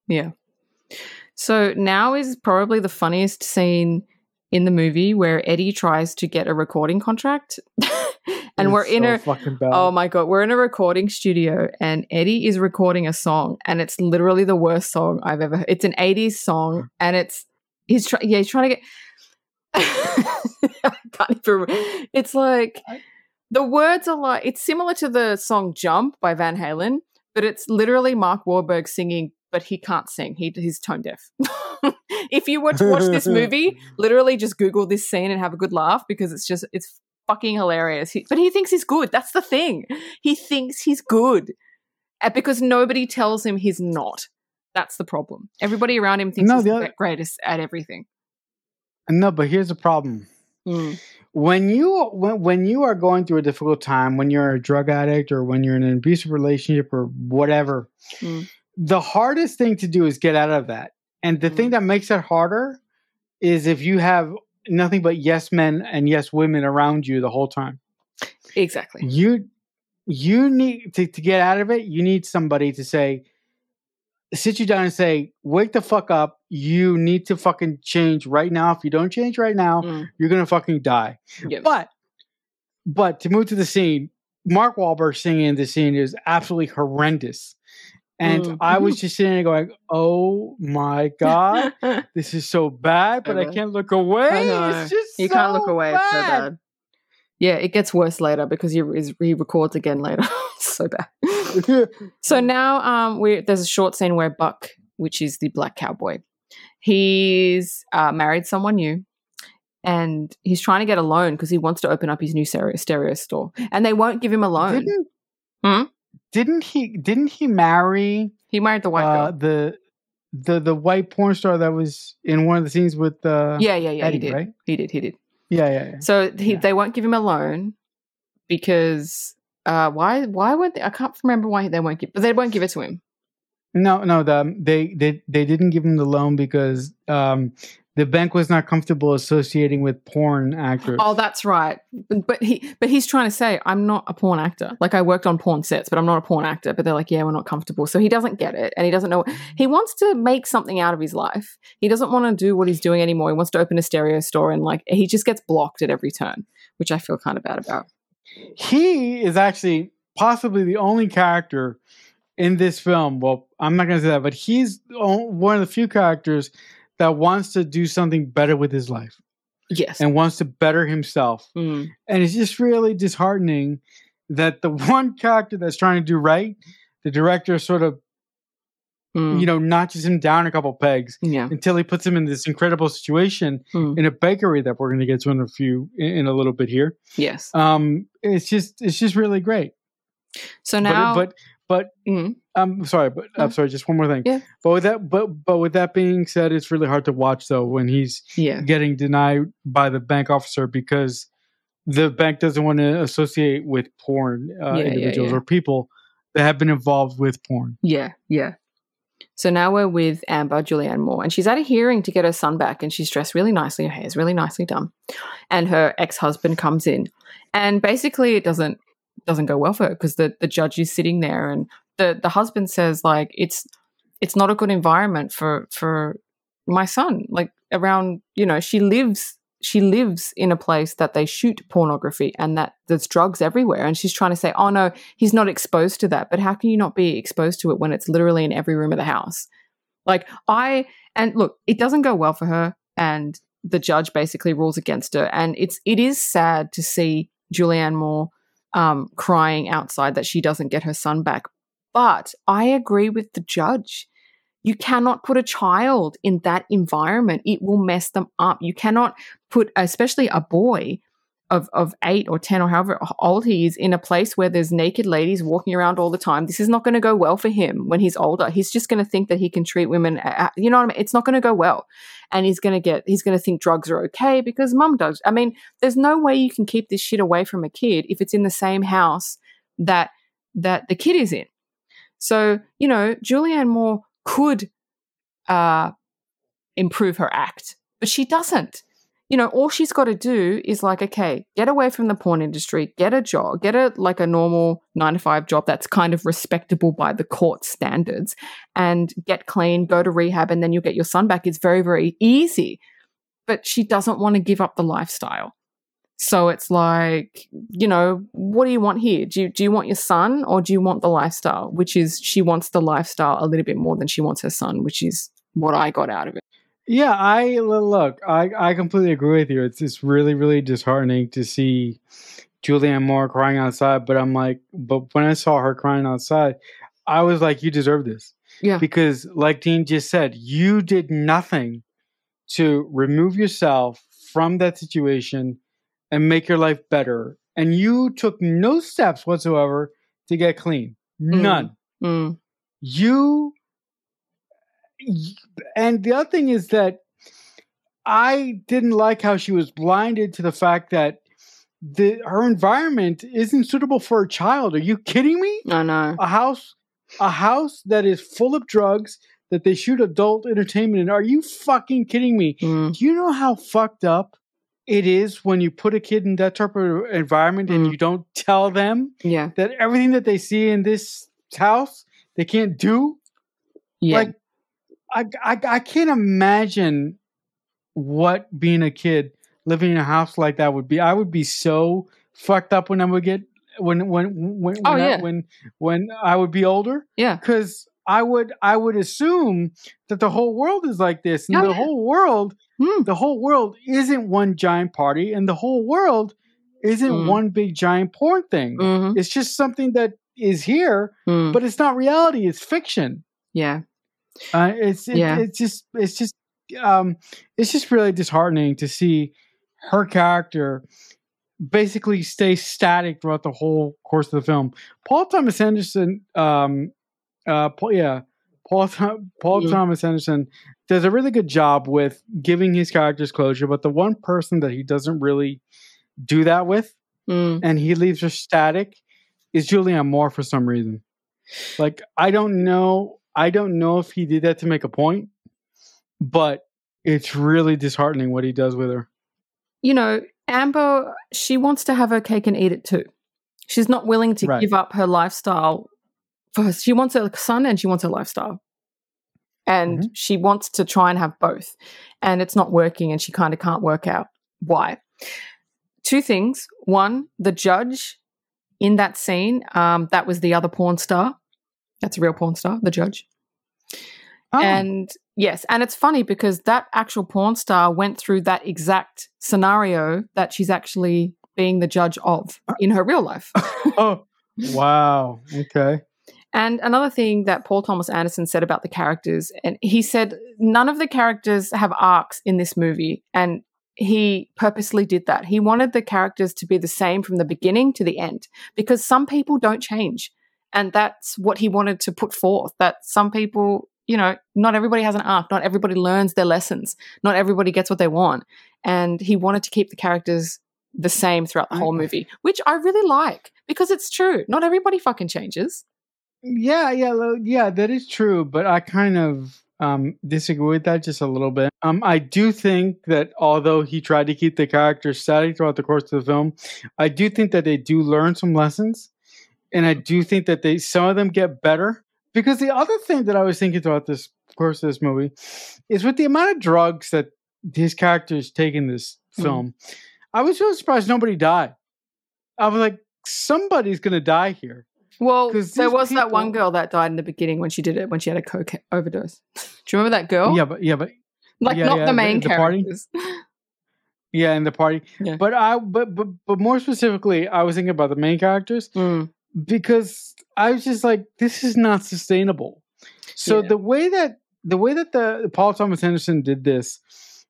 C: Yeah. So now is probably the funniest scene in the movie where Eddie tries to get a recording contract. and we're in
B: so
C: a. Oh my god, we're in a recording studio and Eddie is recording a song and it's literally the worst song I've ever heard. It's an 80s song and it's he's trying yeah, he's trying to get I can't even it's like the words are like it's similar to the song Jump by Van Halen, but it's literally Mark Wahlberg singing, but he can't sing. He he's tone deaf. if you were to watch this movie, literally just Google this scene and have a good laugh because it's just it's fucking hilarious. He, but he thinks he's good. That's the thing. He thinks he's good, Uh, because nobody tells him he's not. That's the problem. Everybody around him thinks
B: No,
C: he's
B: the
C: the
B: other-
C: greatest at everything.
B: no, but here's the problem.
C: Mm.
B: When you when, when you are going through a difficult time, when you're a drug addict or when you're in an abusive relationship or whatever,
C: Mm.
B: The hardest thing to do is get out of that. And the thing
C: Mm.
B: that makes it harder is if you have nothing but yes men and yes women around you the whole time.
C: Exactly.
B: You you need to, to get out of it, you need somebody to say sit you down and say, wake the fuck up. You need to fucking change right now. If you don't change right now,
C: Mm.
B: you're gonna fucking die.
C: Yep.
B: But but to move to the scene, Mark Wahlberg singing in the scene is absolutely horrendous. And
C: Mm.
B: I was just sitting there going, "Oh my god, this is so bad!" But I,
C: I
B: can't look away. It's just
C: you can't look
B: so
C: away. It's so bad. Yeah, it gets worse later because he, is- records again later. So bad.
B: bad.
C: So now um, we there's a short scene where Buck, which is the black cowboy, he's uh, married someone new and he's trying to get a loan because he wants to open up his new stereo, stereo store and they won't give him a loan Hmm?
B: Didn't he didn't he marry
C: he married the white
B: uh,
C: girl
B: the the the white porn star that was in one of the scenes with uh
C: yeah yeah yeah
B: Eddie,
C: he did
B: right?
C: he did he did
B: yeah yeah, yeah.
C: so he,
B: Yeah.
C: they won't give him a loan because uh why why would they, i can't remember why they won't give but they won't give it to him
B: No, no, the, they they they didn't give him the loan because um, the bank was not comfortable associating with porn actors.
C: Oh, that's right. But he but he's trying to say I'm not a porn actor. Like I worked on porn sets, but I'm not a porn actor. But they're like, yeah, we're not comfortable. So he doesn't get it, and he doesn't know. He wants to make something out of his life. He doesn't want to do what he's doing anymore. He wants to open a stereo store, and like he just gets blocked at every turn, which I feel kind of bad about.
B: he is actually possibly the only character in this film. Well, I'm not going to say that, but he's one of the few characters that wants to do something better with his life
C: Yes.
B: and wants to better himself.
C: Mm.
B: And it's just really disheartening that the one character that's trying to do right, the director sort of
C: Mm.
B: you know notches him down a couple pegs
C: yeah.
B: until he puts him in this incredible situation
C: Mm.
B: in a bakery that we're going to get to in a few in, a little bit here.
C: Yes.
B: Um, it's just it's just really great.
C: So
B: But
C: now,
B: but but
C: Mm.
B: I'm sorry, but I'm sorry. Just one more thing.
C: Yeah.
B: But with that, but but with that being said, it's really hard to watch though when he's
C: yeah.
B: getting denied by the bank officer because the bank doesn't want to associate with porn uh,
C: yeah,
B: individuals
C: yeah.
B: or people that have been involved with porn.
C: Yeah, yeah. So now we're with Amber, Julianne Moore, and she's at a hearing to get her son back, and she's dressed really nicely. Her hair's really nicely done, and her ex husband comes in, and basically it doesn't doesn't go well for her because the the judge is sitting there, and the the husband says like it's it's not a good environment for for my son. Like around, you know, she lives she lives in a place that they shoot pornography and that there's drugs everywhere. And she's trying to say oh no he's not exposed to that. But how can you not be exposed to it when it's literally in every room of the house? Like i and look it doesn't go well for her and the judge basically rules against her. And it's it is sad to see julianne moore um, crying outside that she doesn't get her son back but i agree with the judge you cannot put a child in that environment it will mess them up you cannot put especially a boy of, of eight or 10 or however old he is in a place where there's naked ladies walking around all the time. This is not going to go well for him when he's older. He's just going to think that he can treat women, uh, you know what I mean? It's not going to go well. And he's going to get, he's going to think drugs are okay because mum does. I mean, there's no way you can keep this shit away from a kid if it's in the same house that, that the kid is in. So, you know, Julianne Moore could uh, improve her act, but she doesn't you know, all she's got to do is like, okay, get away from the porn industry, get a job, get a like a normal nine to five job that's kind of respectable by the court standards, and get clean, go to rehab, and then you'll get your son back. It's very, very easy. But she doesn't want to give up the lifestyle. So it's like, you know, what do you want here? Do you, do you want your son or do you want the lifestyle? Which is, she wants the lifestyle a little bit more than she wants her son, which is what I got out of it.
B: Yeah, I look, I, I completely agree with you. It's it's really, really disheartening to see Julianne Moore crying outside, but I'm like, but when I saw her crying outside, I was like, you deserve this.
C: Yeah.
B: Because like Dean just said, you did nothing to remove yourself from that situation and make your life better. And you took no steps whatsoever to get clean. None.
C: Mm,
B: you y- and the other thing is that i didn't like how she was blinded to the fact that the her environment isn't suitable for a child. Are you kidding me?
C: I know.
B: a house a house that is full of drugs that they shoot adult entertainment in. Are you fucking kidding me?
C: Mm,
B: do you know how fucked up it is when you put a kid in that type of environment and
C: Mm.
B: you don't tell them
C: yeah.
B: that everything that they see in this house they can't do
C: Yeah.
B: like I, I i can't imagine what being a kid living in a house like that would be i would be so fucked up when i would get when when when
C: Oh,
B: when, I, when when i would be older
C: yeah.
B: because i would i would assume that the whole world is like this and
C: Oh,
B: the
C: yeah.
B: whole world
C: Mm,
B: the whole world isn't one giant party and the whole world isn't
C: Mm.
B: one big giant porn thing
C: mhm,
B: it's just something that is here
C: mm,
B: but it's not reality it's fiction
C: yeah.
B: uh, it's it,
C: Yeah.
B: it's just it's just um, it's just really disheartening to see her character basically stay static throughout the whole course of the film. Paul Thomas Anderson, um, uh, Paul, yeah, Paul Paul
C: Mm.
B: Thomas Anderson does a really good job with giving his characters closure, but the one person that he doesn't really do that with,
C: Mm.
B: and he leaves her static, is Julianne Moore for some reason. Like I don't know, I don't know if he did that to make a point, but it's really disheartening what he does with her.
C: You know, Amber, she wants to have her cake and eat it too. She's not willing to
B: Right.
C: give up her lifestyle for her. She wants her son and she wants her lifestyle. And
B: Mhm.
C: she wants to try and have both. And it's not working and she kind of can't work out why. Two things. One, the judge in that scene, um, that was the other porn star. That's a real porn star, the judge.
B: Oh,
C: And yes, and it's funny because that actual porn star went through that exact scenario that she's actually being the judge of in her real life.
B: oh, wow. Okay.
C: And another thing that Paul Thomas Anderson said about the characters, and he said none of the characters have arcs in this movie, and he purposely did that. He wanted the characters to be the same from the beginning to the end because some people don't change. And that's what he wanted to put forth that some people, you know, not everybody has an arc, not everybody learns their lessons, not everybody gets what they want. And he wanted to keep the characters the same throughout the whole movie, which I really like because it's true. Not everybody fucking changes.
B: Yeah, yeah, yeah, that is true, but I kind of um disagree with that just a little bit. Um I do think that although he tried to keep the characters static throughout the course of the film, I do think that they do learn some lessons and I do think that they some of them get better because the other thing that I was thinking throughout this course of this movie is with the amount of drugs that his characters take in this
C: Mhm.
B: film, I was really surprised nobody died. I was like, somebody's gonna die here.
C: Well, there was that one girl that died in the beginning when she did it, when she had a coke overdose. Do you remember that girl?
B: Yeah, but yeah, but
C: like
B: yeah,
C: not
B: yeah,
C: the
B: the-
C: main
B: the party?
C: characters.
B: Yeah, in the party.
C: Yeah.
B: But I but, but but more specifically, I was thinking about the main characters
C: Mm,
B: because I was just like, this is not sustainable. So the way that the way that the Paul Thomas Anderson did this,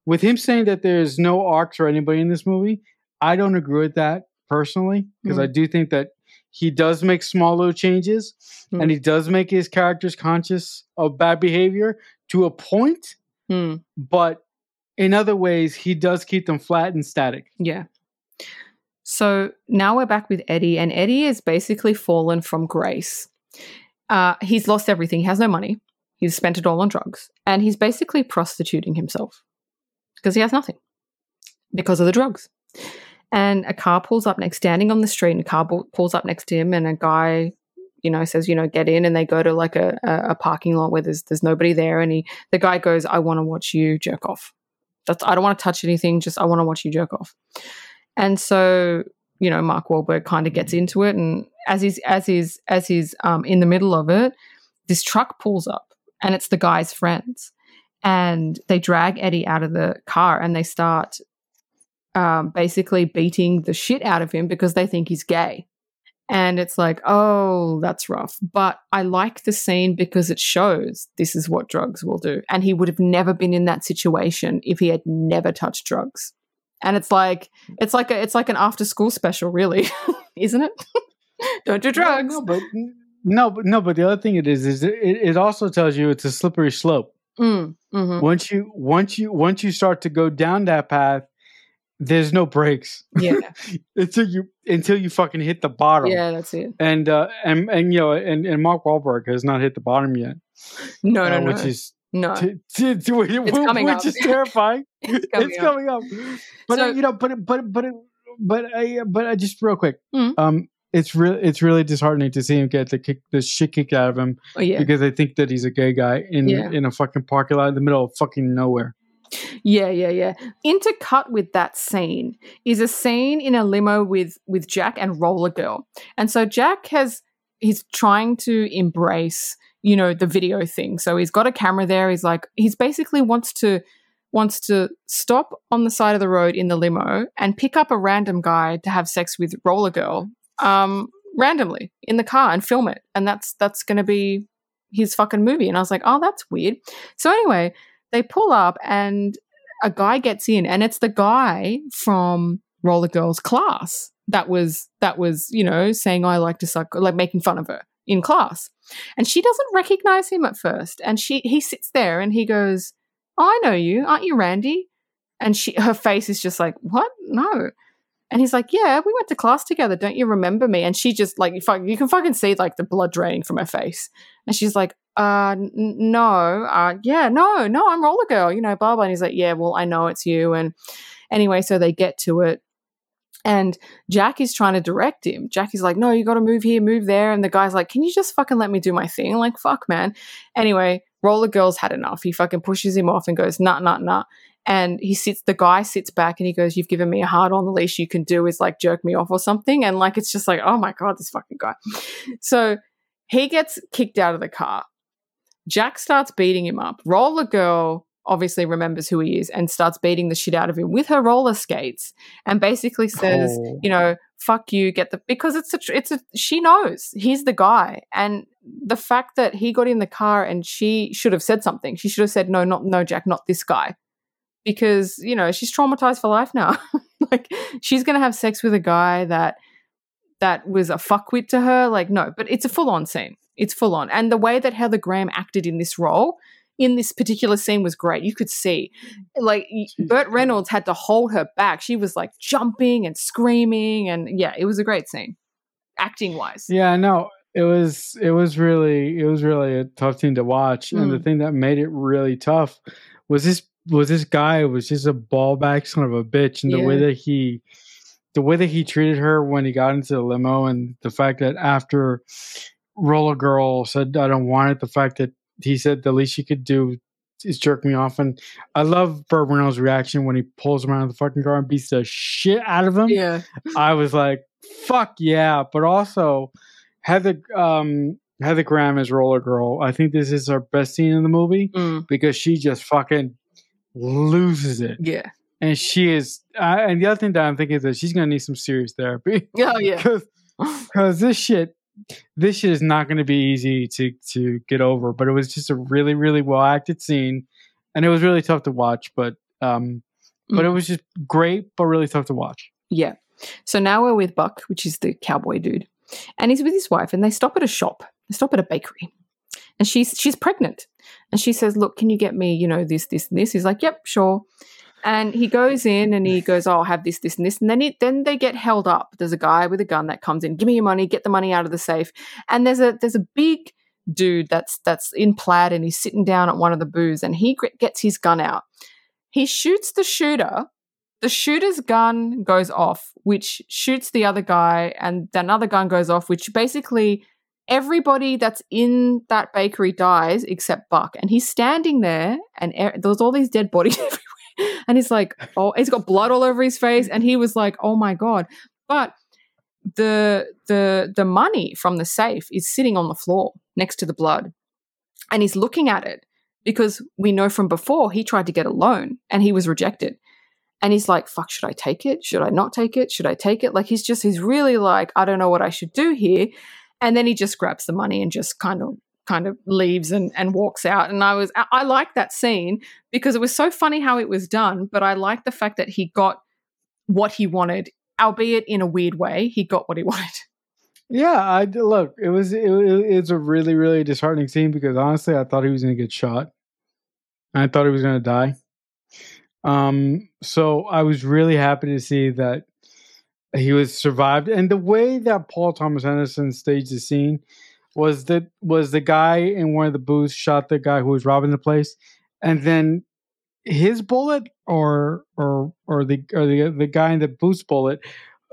B: with him saying that there's no arcs or anybody in this movie, I don't agree with that personally because
C: Mm.
B: I do think that he does make small little changes
C: Mm.
B: and he does make his characters conscious of bad behavior to a point,
C: mm,
B: but in other ways, he does keep them flat and static.
C: yeah. So now we're back with Eddie, and Eddie has basically fallen from grace. Uh, he's lost everything. He has no money. He's spent it all on drugs, and he's basically prostituting himself because he has nothing because of the drugs. And a car pulls up next, standing on the street, and a car bu- pulls up next to him, and a guy, you know, says, you know, get in, and they go to like a, a, a parking lot where there's there's nobody there, and he the guy goes, I want to watch you jerk off. That's I don't want to touch anything, just I want to watch you jerk off. And so, you know, Mark Wahlberg kind of gets into it, and as he's as he's as he's um, in the middle of it, this truck pulls up, and it's the guy's friends, and they drag Eddie out of the car, and they start um, basically beating the shit out of him because they think he's gay. And it's like, oh, that's rough. But I like the scene because it shows this is what drugs will do. And he would have never been in that situation if he had never touched drugs. And it's like it's like a it's like an after school special, really, isn't it? Don't do drugs.
B: No, but no, but no, but the other thing it is is it, it also tells you it's a slippery slope.
C: Mm, mhm.
B: Once you once you once you start to go down that path, there's no breaks
C: Yeah,
B: until you until you fucking hit the bottom.
C: yeah, that's it.
B: And uh and and you know and, and Mark Wahlberg has not hit the bottom yet,
C: No,
B: uh,
C: no, no,
B: which is
C: no.
B: t- t- t- which
C: up.
B: is terrifying.
C: It's coming
B: it's
C: up.
B: coming up. But uh, you know, but but but but I but uh, just real quick,
C: Mhm.
B: um, it's really it's really disheartening to see him get the kick the shit kicked out of him
C: Oh, yeah.
B: because they think that he's a gay guy in
C: Yeah.
B: in a fucking parking lot in the middle of fucking nowhere.
C: Yeah, yeah, yeah. Intercut with that scene is a scene in a limo with with Jack and Roller Girl. And so Jack has he's trying to embrace, you know, the video thing. So he's got a camera there. He's like he's basically wants to wants to stop on the side of the road in the limo and pick up a random guy to have sex with Roller Girl um randomly in the car and film it. And that's that's going to be his fucking movie. And I was like, "Oh, that's weird." So anyway, they pull up and a guy gets in, and it's the guy from Roller Girls class that was that was you know saying I like to suck, like making fun of her in class, and she doesn't recognize him at first, and she he sits there and he goes, oh, "I know you, aren't you Randy?" And she her face is just like, "What? No." And he's like, "Yeah, we went to class together. Don't you remember me?" And she just like you, can fucking see like the blood draining from her face. And she's like, "Uh, n- no, uh, yeah, no, no, I'm Roller Girl, you know, blah blah." And he's like, "Yeah, well, I know it's you." And anyway, so they get to it, and Jack is trying to direct him. Jack is like, "No, you got to move here, move there." And the guy's like, "Can you just fucking let me do my thing?" Like, fuck, man. Anyway, Roller Girl's had enough. He fucking pushes him off and goes, "Nah, nah, nah." And he sits the guy sits back and he goes you've given me a hard on the least you can do is like jerk me off or something. And like it's just like oh my god this fucking guy. So he gets kicked out of the car. Jack starts beating him up. Roller girl obviously remembers who he is and starts beating the shit out of him with her roller skates and basically says
B: Oh.
C: you know fuck you get the because it's a tr- it's a she knows. He's the guy. And the fact that he got in the car and she should have said something. She should have said no not no jack not this guy because you know she's traumatized for life now. Like she's gonna have sex with a guy that that was a fuckwit to her like no but it's a full-on scene. It's full on and the way that heather graham acted in this role in this particular scene was great. You could see. Like burt reynolds had to hold her back. She was like jumping and screaming and yeah it was a great scene acting wise
B: Yeah, no, it was it was really it was really a tough thing to watch, and the
C: Mm.
B: thing that made it really tough was this was this guy was just a ball back son of a bitch, and the way that he the way that he treated her when he got into the limo, and the fact that after Roller Girl said I don't want it, the fact that he said the least you could do is jerk me off, and I love Burt Reynolds' reaction when he pulls him out of the fucking car and beats the shit out of him.
C: yeah
B: I was like, fuck yeah. But also, Heather um, Heather Graham is Roller Girl. I think this is her best scene in the movie
C: Mm,
B: because she just fucking loses it.
C: yeah
B: And she is. Uh, and the other thing that I'm thinking is that she's going to need some serious therapy
C: oh yeah
B: because this shit. This shit is not going to be easy to to get over, but it was just a really, really well acted scene, and it was really tough to watch. But um, but it
C: Mm.
B: was just great, but really tough to watch.
C: Yeah. So now we're with Buck, which is the cowboy dude, and he's with his wife, and they stop at a shop. They stop at a bakery, and she's she's pregnant, and she says, "Look, can you get me, you know, this, this, and this?" He's like, "Yep, sure." And he goes in and he goes, "Oh, I'll have this, this, and this." And then he, then they get held up. There's a guy with a gun that comes in. Give me your money. Get the money out of the safe. And there's a there's a big dude that's that's in plaid and he's sitting down at one of the booths and he gets his gun out. He shoots the shooter the shooter's gun goes off, which shoots the other guy, and another gun goes off, which basically everybody that's in that bakery dies except Buck. And he's standing there, and er- there's all these dead bodies everywhere. And he's like, oh, he's got blood all over his face, and he was like, oh my god. But the the the money from the safe is sitting on the floor next to the blood, and he's looking at it because we know from before he tried to get a loan and he was rejected. And he's like, fuck, should I take it? Should I not take it? Should I take it? Like, he's just, he's really like, I don't know what I should do here. And then he just grabs the money and just kind of, kind of leaves and, and walks out. And I was, I, I like that scene because it was so funny how it was done. But I like the fact that he got what he wanted, albeit in a weird way. He got what he wanted.
B: Yeah, I look. It was it- it's a really really disheartening scene because honestly, I thought he was going to get shot. I thought he was going to die. Um, so I was really happy to see that he was survived, and the way that Paul Thomas Anderson staged the scene was that was the guy in one of the booths shot the guy who was robbing the place, and then his bullet or or or the or the the guy in the booth's bullet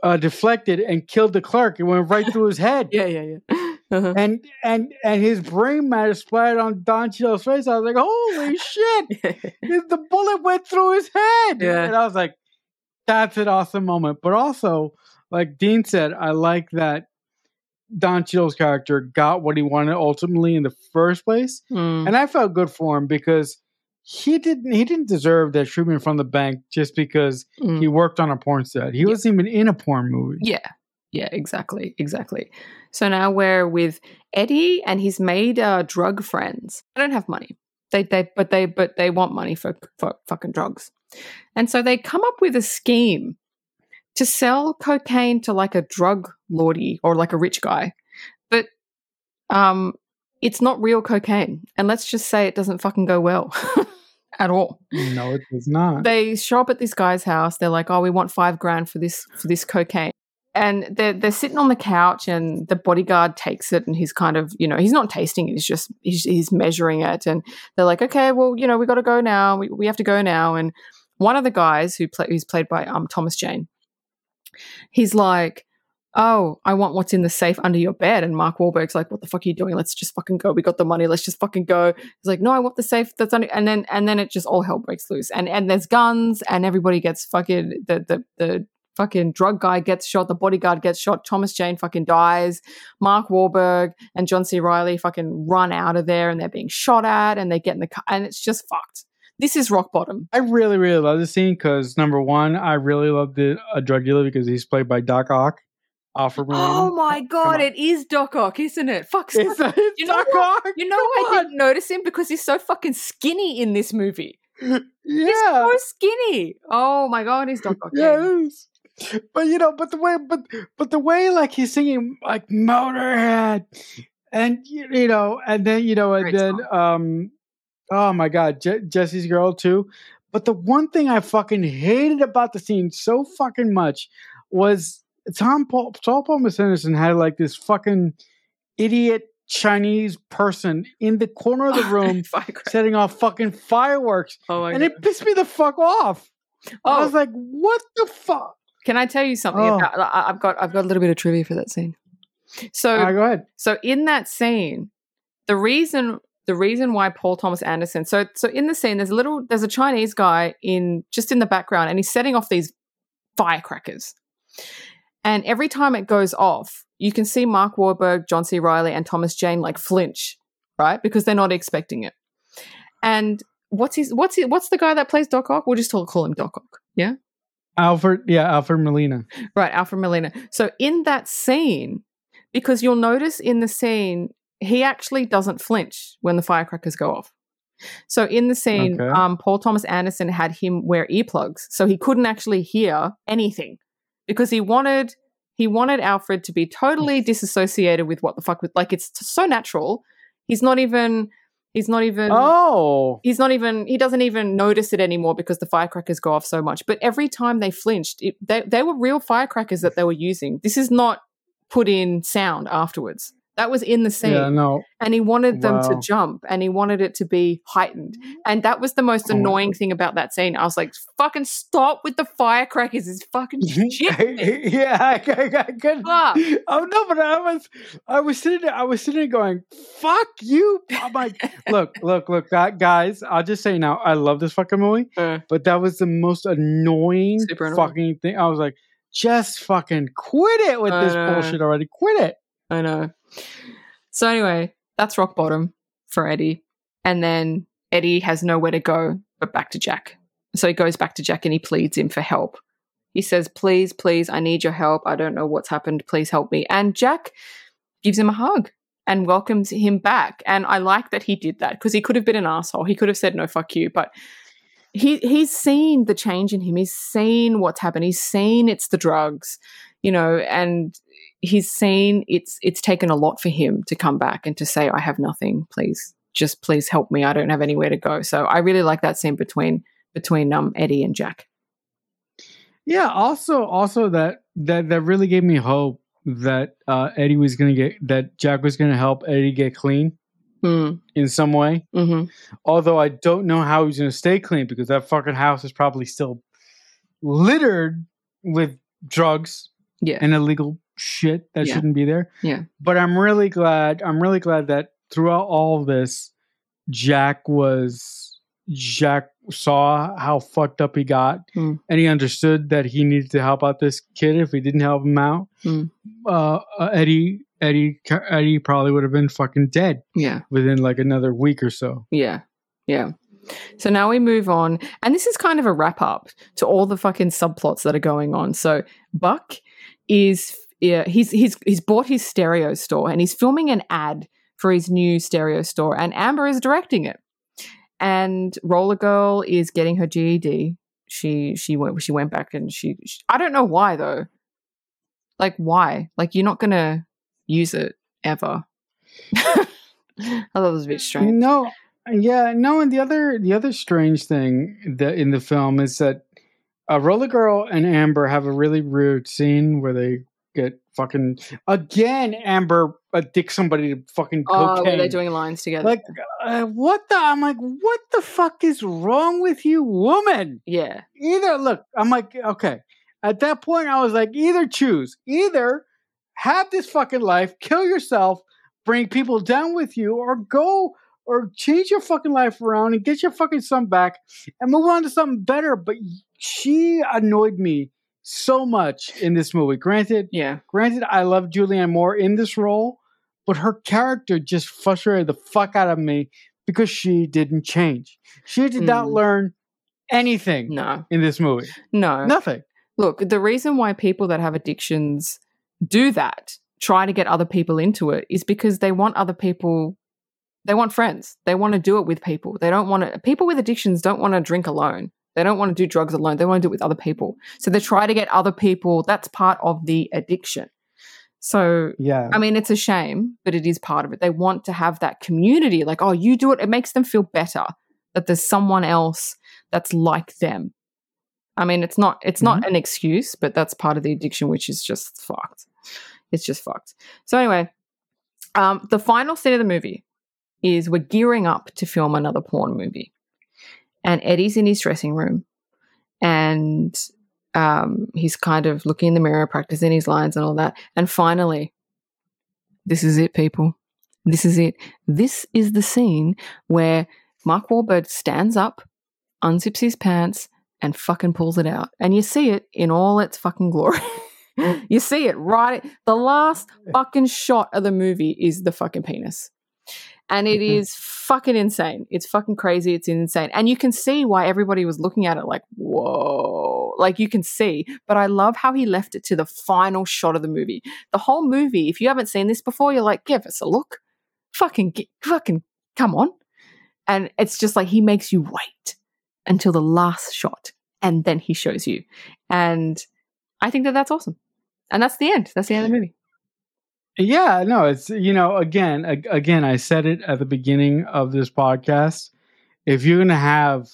B: uh, deflected and killed the clerk. It went right through his head.
C: Yeah, yeah, yeah. Uh-huh.
B: And and and his brain matter splattered on Don Cheadle's face. I was like, "Holy shit! the bullet went through his head!"
C: Yeah.
B: And I was like, "That's an awesome moment." But also, like Dean said, I like that Don Cheadle's character got what he wanted ultimately in the first place,
C: Mm.
B: and I felt good for him because he didn't he didn't deserve that treatment from the bank just because
C: Mm.
B: he worked on a porn set. He wasn't even in a porn movie.
C: Yeah. Yeah, exactly. Exactly. So now we're with Eddie and he's made uh, drug friends. I don't have money. They they but they but they want money for for fucking drugs. And so they come up with a scheme to sell cocaine to like a drug lordy or like a rich guy. But um it's not real cocaine. And let's just say it doesn't fucking go well at all.
B: No, it does not.
C: They show up at this guy's house. They're like, "Oh, we want 5 grand for this for this cocaine." And they're they're sitting on the couch and the bodyguard takes it and he's kind of, you know, he's not tasting it, he's just he's, he's measuring it and they're like, "Okay, well, you know, we got to go now. We we have to go now." And one of the guys who play, who's played by um, Thomas Jane, he's like, "Oh, I want what's in the safe under your bed." And Mark Wahlberg's like, "What the fuck are you doing? Let's just fucking go. We got the money. Let's just fucking go." He's like, "No, I want the safe that's under." And then and then it just all hell breaks loose. And and there's guns, and everybody gets fucking the the the fucking drug guy gets shot, the bodyguard gets shot, Thomas Jane fucking dies, Mark Wahlberg and John C. Reilly fucking run out of there, and they're being shot at, and they get in the car, and it's just fucked. This is rock bottom.
B: I really, really love this scene because number one, I really love the a drug dealer because he's played by Doc Ock, Alfred
C: Oh my god, it is Doc Ock, isn't it? Fuck,
B: It's,
C: stop.
B: it's
C: You know
B: Doc? Ock.
C: You know I
B: on.
C: didn't notice him because he's so fucking skinny in this movie. He's
B: Yeah,
C: so skinny. Oh my god, he's Doc Ock.
B: yeah. But you know, but the way, but but the way, like he's singing like Motorhead, and you, you know, and then you know, and
C: Great
B: then um, oh my God, Je- Jessie's girl too. But the one thing I fucking hated about the scene so fucking much was Tom Paul, Saul Thomas Anderson had like this fucking idiot Chinese person in the corner of the room setting off fucking fireworks,
C: Oh my
B: and
C: god.
B: it pissed me the fuck off. I
C: Oh,
B: was like, what the fuck?
C: can I tell you something
B: Oh.
C: about? I- I've got I've got a little bit of trivia for that scene. So
B: right, go ahead.
C: So in that scene, the reason the reason why Paul Thomas Anderson so so in the scene there's a little there's a Chinese guy in just in the background and he's setting off these firecrackers. And every time it goes off, you can see Mark Wahlberg, John C. Reilly, and Thomas Jane like flinch, right? Because they're not expecting it. And what's his what's he, what's the guy that plays Doc Ock? We'll just call, call him Doc Ock. Yeah?
B: Alfred, yeah, Alfred Molina.
C: Right, Alfred Molina. So in that scene, because you'll notice in the scene, he actually doesn't flinch when the firecrackers go off. So in the scene,
B: Okay.
C: um, Paul Thomas Anderson had him wear earplugs, so he couldn't actually hear anything because he wanted he wanted Alfred to be totally disassociated with what the fuck with like it's so natural. He's not even he's not even
B: Oh,
C: he's not even he doesn't even notice it anymore because the firecrackers go off so much but every time they flinched it, they, they were real firecrackers that they were using this is not put in sound afterwards that was in the scene
B: yeah, no.
C: and he wanted them to jump and he wanted it to be heightened and that was the most
B: Oh
C: annoying thing about that scene i was like fucking stop with the firecrackers it's fucking shit
B: yeah, I, I, I could.
C: Fuck.
B: Oh no, but I was, I was sitting there, I was sitting there going, "Fuck you!" I'm like, look, look, look, gu- guys. I'll just say now, I love this fucking movie,
C: Uh,
B: but that was the most annoying
C: Super annoying.
B: fucking thing. I was like, just fucking quit it with
C: I
B: this
C: know.
B: bullshit already. Quit it.
C: I know. So anyway, that's rock bottom for Eddie. And then Eddie has nowhere to go but back to Jack. So he goes back to Jack and he pleads him for help. He says, Please, please, I need your help. I don't know what's happened. Please help me. And Jack gives him a hug and welcomes him back. And I like that he did that because he could have been an asshole. He could have said, No, fuck you. But he he's seen the change in him. He's seen what's happened. He's seen it's the drugs, you know, and he's seen it's it's taken a lot for him to come back and to say, I have nothing, please. Just please help me. I don't have anywhere to go. So I really like that scene between between um Eddie and Jack.
B: Yeah. Also, also that that that really gave me hope that uh, Eddie was gonna get that Jack was gonna help Eddie get clean
C: Mm,
B: in some way.
C: hmm
B: Although I don't know how he's gonna stay clean because that fucking house is probably still littered with drugs
C: Yeah.
B: and illegal shit that
C: Yeah.
B: shouldn't be there.
C: Yeah.
B: But I'm really glad. I'm really glad that throughout all of this, Jack was Jack saw how fucked up he got,
C: Hmm.
B: and he understood that he needed to help out this kid. If he didn't help him out, uh, uh, Eddie, Eddie, Eddie probably would have been fucking dead
C: Yeah.
B: within like another week or so.
C: Yeah. Yeah. So now we move on. And this is kind of a wrap up to all the fucking subplots that are going on. So Buck is yeah, he's he's he's bought his stereo store and he's filming an ad for his new stereo store and Amber is directing it. and Roller Girl is getting her GED. She she went she went back and she, she I don't know why though. Like why? Like you're not gonna use it ever. I thought it was a bit strange.
B: No, yeah, no, and the other the other strange thing that in the film is that uh, Roller Girl and Amber have a really rude scene where they get fucking again. Amber addict somebody to fucking
C: Oh,
B: cocaine.
C: were they doing lines together?
B: like uh, what the? I'm like, what the fuck is wrong with you, woman?
C: yeah,
B: Either look, I'm like, okay. At that point, I was like, either choose, either have this fucking life, kill yourself, bring people down with you, or go or change your fucking life around and get your fucking son back and move on to something better. But she annoyed me so much in this movie. Granted,
C: yeah,
B: granted, I love Julianne Moore in this role, but her character just frustrated the fuck out of me because she didn't change. She did not
C: Mm.
B: learn anything
C: no,
B: in this movie.
C: no.
B: Nothing.
C: Look, the reason why people that have addictions do that, try to get other people into it, is because they want other people. They want friends. They want to do it with people. They don't want to. People with addictions don't want to drink alone. They don't want to do drugs alone. They want to do it with other people. So they try to get other people. That's part of the addiction. So
B: Yeah.
C: I mean, it's a shame, but it is part of it. They want to have that community. Like, oh, you do it. It makes them feel better that there's someone else that's like them. I mean, it's not it's not an excuse, but that's part of the addiction, which is just fucked. It's just fucked. So anyway, um, the final scene of the movie is we're gearing up to film another porn movie, and Eddie's in his dressing room, and um, he's kind of looking in the mirror, practicing his lines and all that. And finally, this is it, people. This is it. This is the scene where Mark Wahlberg stands up, unzips his pants, and fucking pulls it out. And you see it in all its fucking glory. you see it right. The last fucking shot of the movie is the fucking penis. And it
B: Mhm.
C: fucking insane. It's fucking crazy. It's insane. And you can see why everybody was looking at it like, whoa. Like you can see. But I love how he left it to the final shot of the movie. The whole movie, if you haven't seen this before, you're like, give us a look. Fucking, gi- fucking, come on. And it's just like he makes you wait until the last shot and then he shows you. And I think that that's awesome. And that's the end. That's the end of the movie.
B: Yeah, no, it's you know, again, ag- again, I said it at the beginning of this podcast. If you're gonna have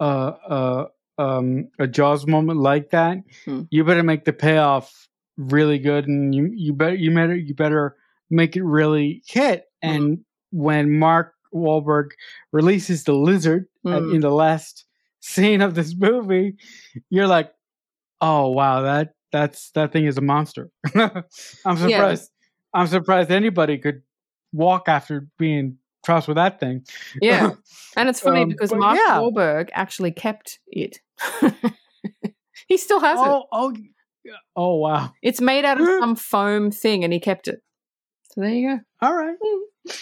B: a a um, a Jaws moment like that,
C: Hmm.
B: you better make the payoff really good, and you you better you better you better make it really hit. And when Mark Wahlberg releases the lizard at-
C: Hmm.
B: in the last scene of this movie, you're like, oh wow, that that's that thing is a monster. I'm surprised. I'm surprised anybody could walk after being trussed with that thing.
C: Yeah. And it's funny
B: Um,
C: because Mark
B: yeah.
C: Wahlberg actually kept it. he still has it.
B: oh, oh, oh, wow.
C: It's made out of some foam thing and he kept it. So there you go.
B: All right,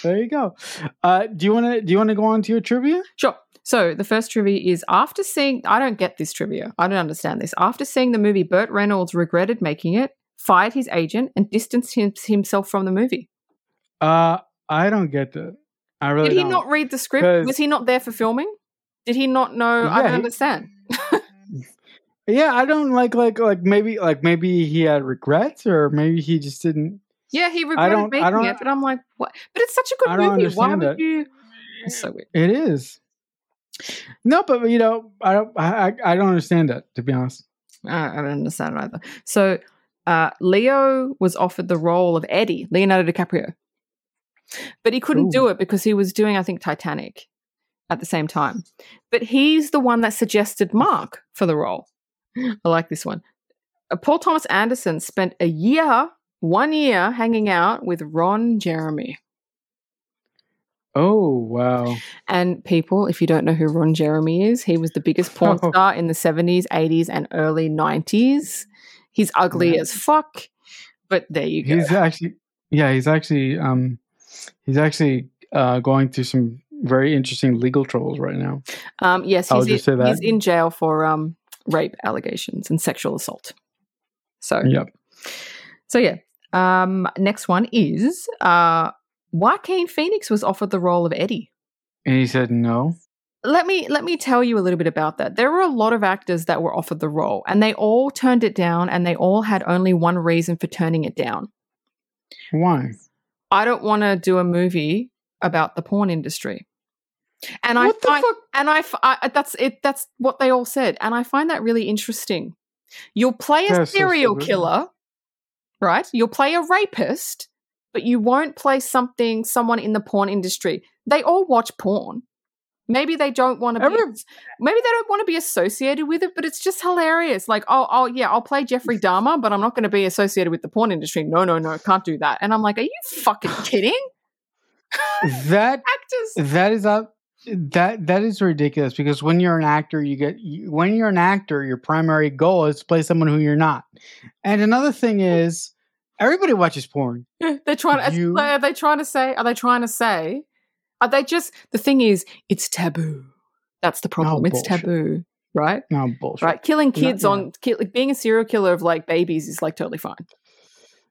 B: there you go. Uh, do you want to do you want to go on to your trivia?
C: Sure. So the first trivia is after seeing, I don't get this trivia. I don't understand this. After seeing the movie, Burt Reynolds regretted making it, fired his agent, and distanced him, himself from the movie.
B: Uh, I don't get that. I really
C: Did he
B: don't.
C: not read the script? Was he not there for filming? Did he not know? I don't
B: he-
C: understand.
B: yeah, I don't like like like maybe like maybe he had regrets or maybe he just didn't.
C: Yeah, he regretted
B: don't- I
C: making
B: don't-
C: it, but I'm like, what? But it's such a good movie. Why would
B: that.
C: you? It's so weird.
B: It is. No, but you know, I don't. I I, I don't understand that to be honest.
C: I I don't understand it either. So, uh, Leo was offered the role of Eddie, Leonardo DiCaprio, but he couldn't do it because he was doing, I think, Titanic at the same time. But he's the one that suggested Mark for the role. I like this one. Uh, Paul Thomas Anderson spent a year, one year, hanging out with Ron Jeremy.
B: Oh wow!
C: And people, if you don't know who Ron Jeremy is, he was the biggest porn
B: Oh.
C: star in the 70s, 80s, and early 90s. He's ugly
B: Yeah.
C: as fuck, but there you go.
B: He's actually, yeah, he's actually, um, he's actually uh, going through some very interesting legal troubles right now.
C: Um, yes,
B: I'll
C: he's,
B: just say
C: in,
B: that.
C: he's in jail for um, rape allegations and sexual assault. So,
B: Yep.
C: so yeah. Um, next one is uh, Joaquin Phoenix was offered the role of Eddie.
B: And he said no.
C: Let me let me tell you a little bit about that. There were a lot of actors that were offered the role, and they all turned it down, and they all had only one reason for turning it down.
B: Why?
C: I don't want to do a movie about the porn industry. And I
B: What the
C: find, and I that's it. That's what they all said, and I find that really interesting. You'll play a
B: That's
C: serial
B: stupid.
C: killer, right? You'll play a rapist, but you won't play something someone in the porn industry. They all watch porn. Maybe they don't want to be. Maybe they don't want to be associated with it, but it's just hilarious. Like, oh, oh, yeah, I'll play Jeffrey Dahmer, but I'm not going to be associated with the porn industry. No, no, no, can't do that. And I'm like, are you fucking kidding?
B: That
C: Actors.
B: that is up. That that is ridiculous because when you're an actor, you get you, when you're an actor, your primary goal is to play someone who you're not. And another thing is, everybody watches porn.
C: They're trying to.
B: You-
C: Are they trying to say? Are they trying to say? Are they just? The thing is, it's taboo. That's the problem. it's
B: bullshit.
C: taboo, right?
B: No bullshit.
C: Right. Killing kids
B: yeah.
C: on ki- like being a serial killer of like babies is like totally fine.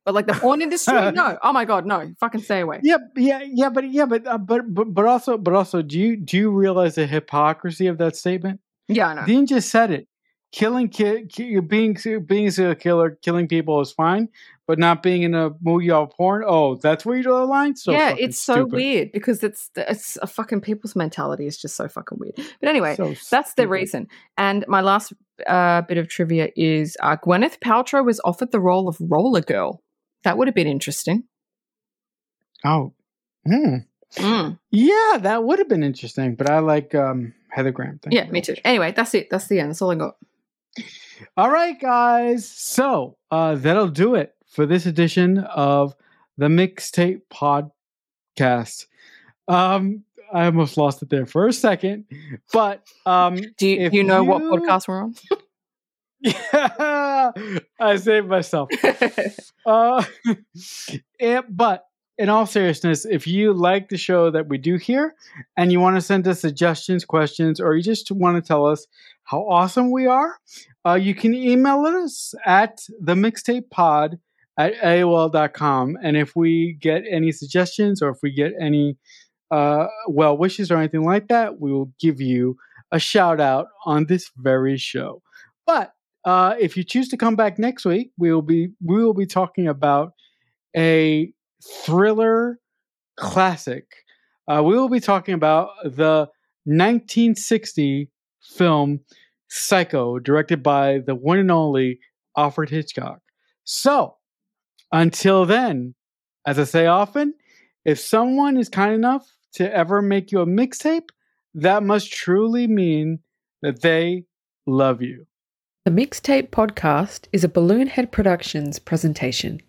C: But like the porn industry, no. Oh my god, no. Fucking stay away.
B: Yeah, yeah, yeah, but yeah, but uh, but but but also, but also, do you do you realize the hypocrisy of that statement?
C: Yeah, I know.
B: Dean just said it. Killing kid, ki- being being a serial killer, killing people is fine, but not being in a movie or porn. Oh, that's where you draw the line. So
C: yeah, it's so
B: stupid.
C: weird because it's it's a fucking people's mentality is just so fucking weird. But anyway,
B: So
C: that's the reason. And my last uh, bit of trivia is uh, Gwyneth Paltrow was offered the role of Roller Girl. That would have been interesting.
B: Oh, hmm.
C: Mm.
B: yeah, that would have been interesting. But I like um, Heather Graham. Thank
C: Yeah, me too.
B: much.
C: Anyway, that's it. That's the end. That's all I got.
B: All right, guys. So uh, that'll do it for this edition of the Mixtape Podcast. Um, I almost lost it there for a second, but um,
C: Do you, you know what podcast we're on?
B: yeah, I saved myself. Uh, eh, but in all seriousness, if you like the show that we do here and you want to send us suggestions, questions, or you just want to tell us how awesome we are, uh, you can email us at the mixtape pod at AOL.com. And if we get any suggestions or if we get any uh, well wishes or anything like that, we will give you a shout out on this very show. But uh, if you choose to come back next week, we will be we will be talking about a thriller classic. Uh, we will be talking about the 1960 film Psycho, directed by the one and only Alfred Hitchcock. So, until then, as I say often, if someone is kind enough to ever make you a mixtape, that must truly mean that they love you.
A: The Mixtape Podcast is a Balloonhead Productions presentation.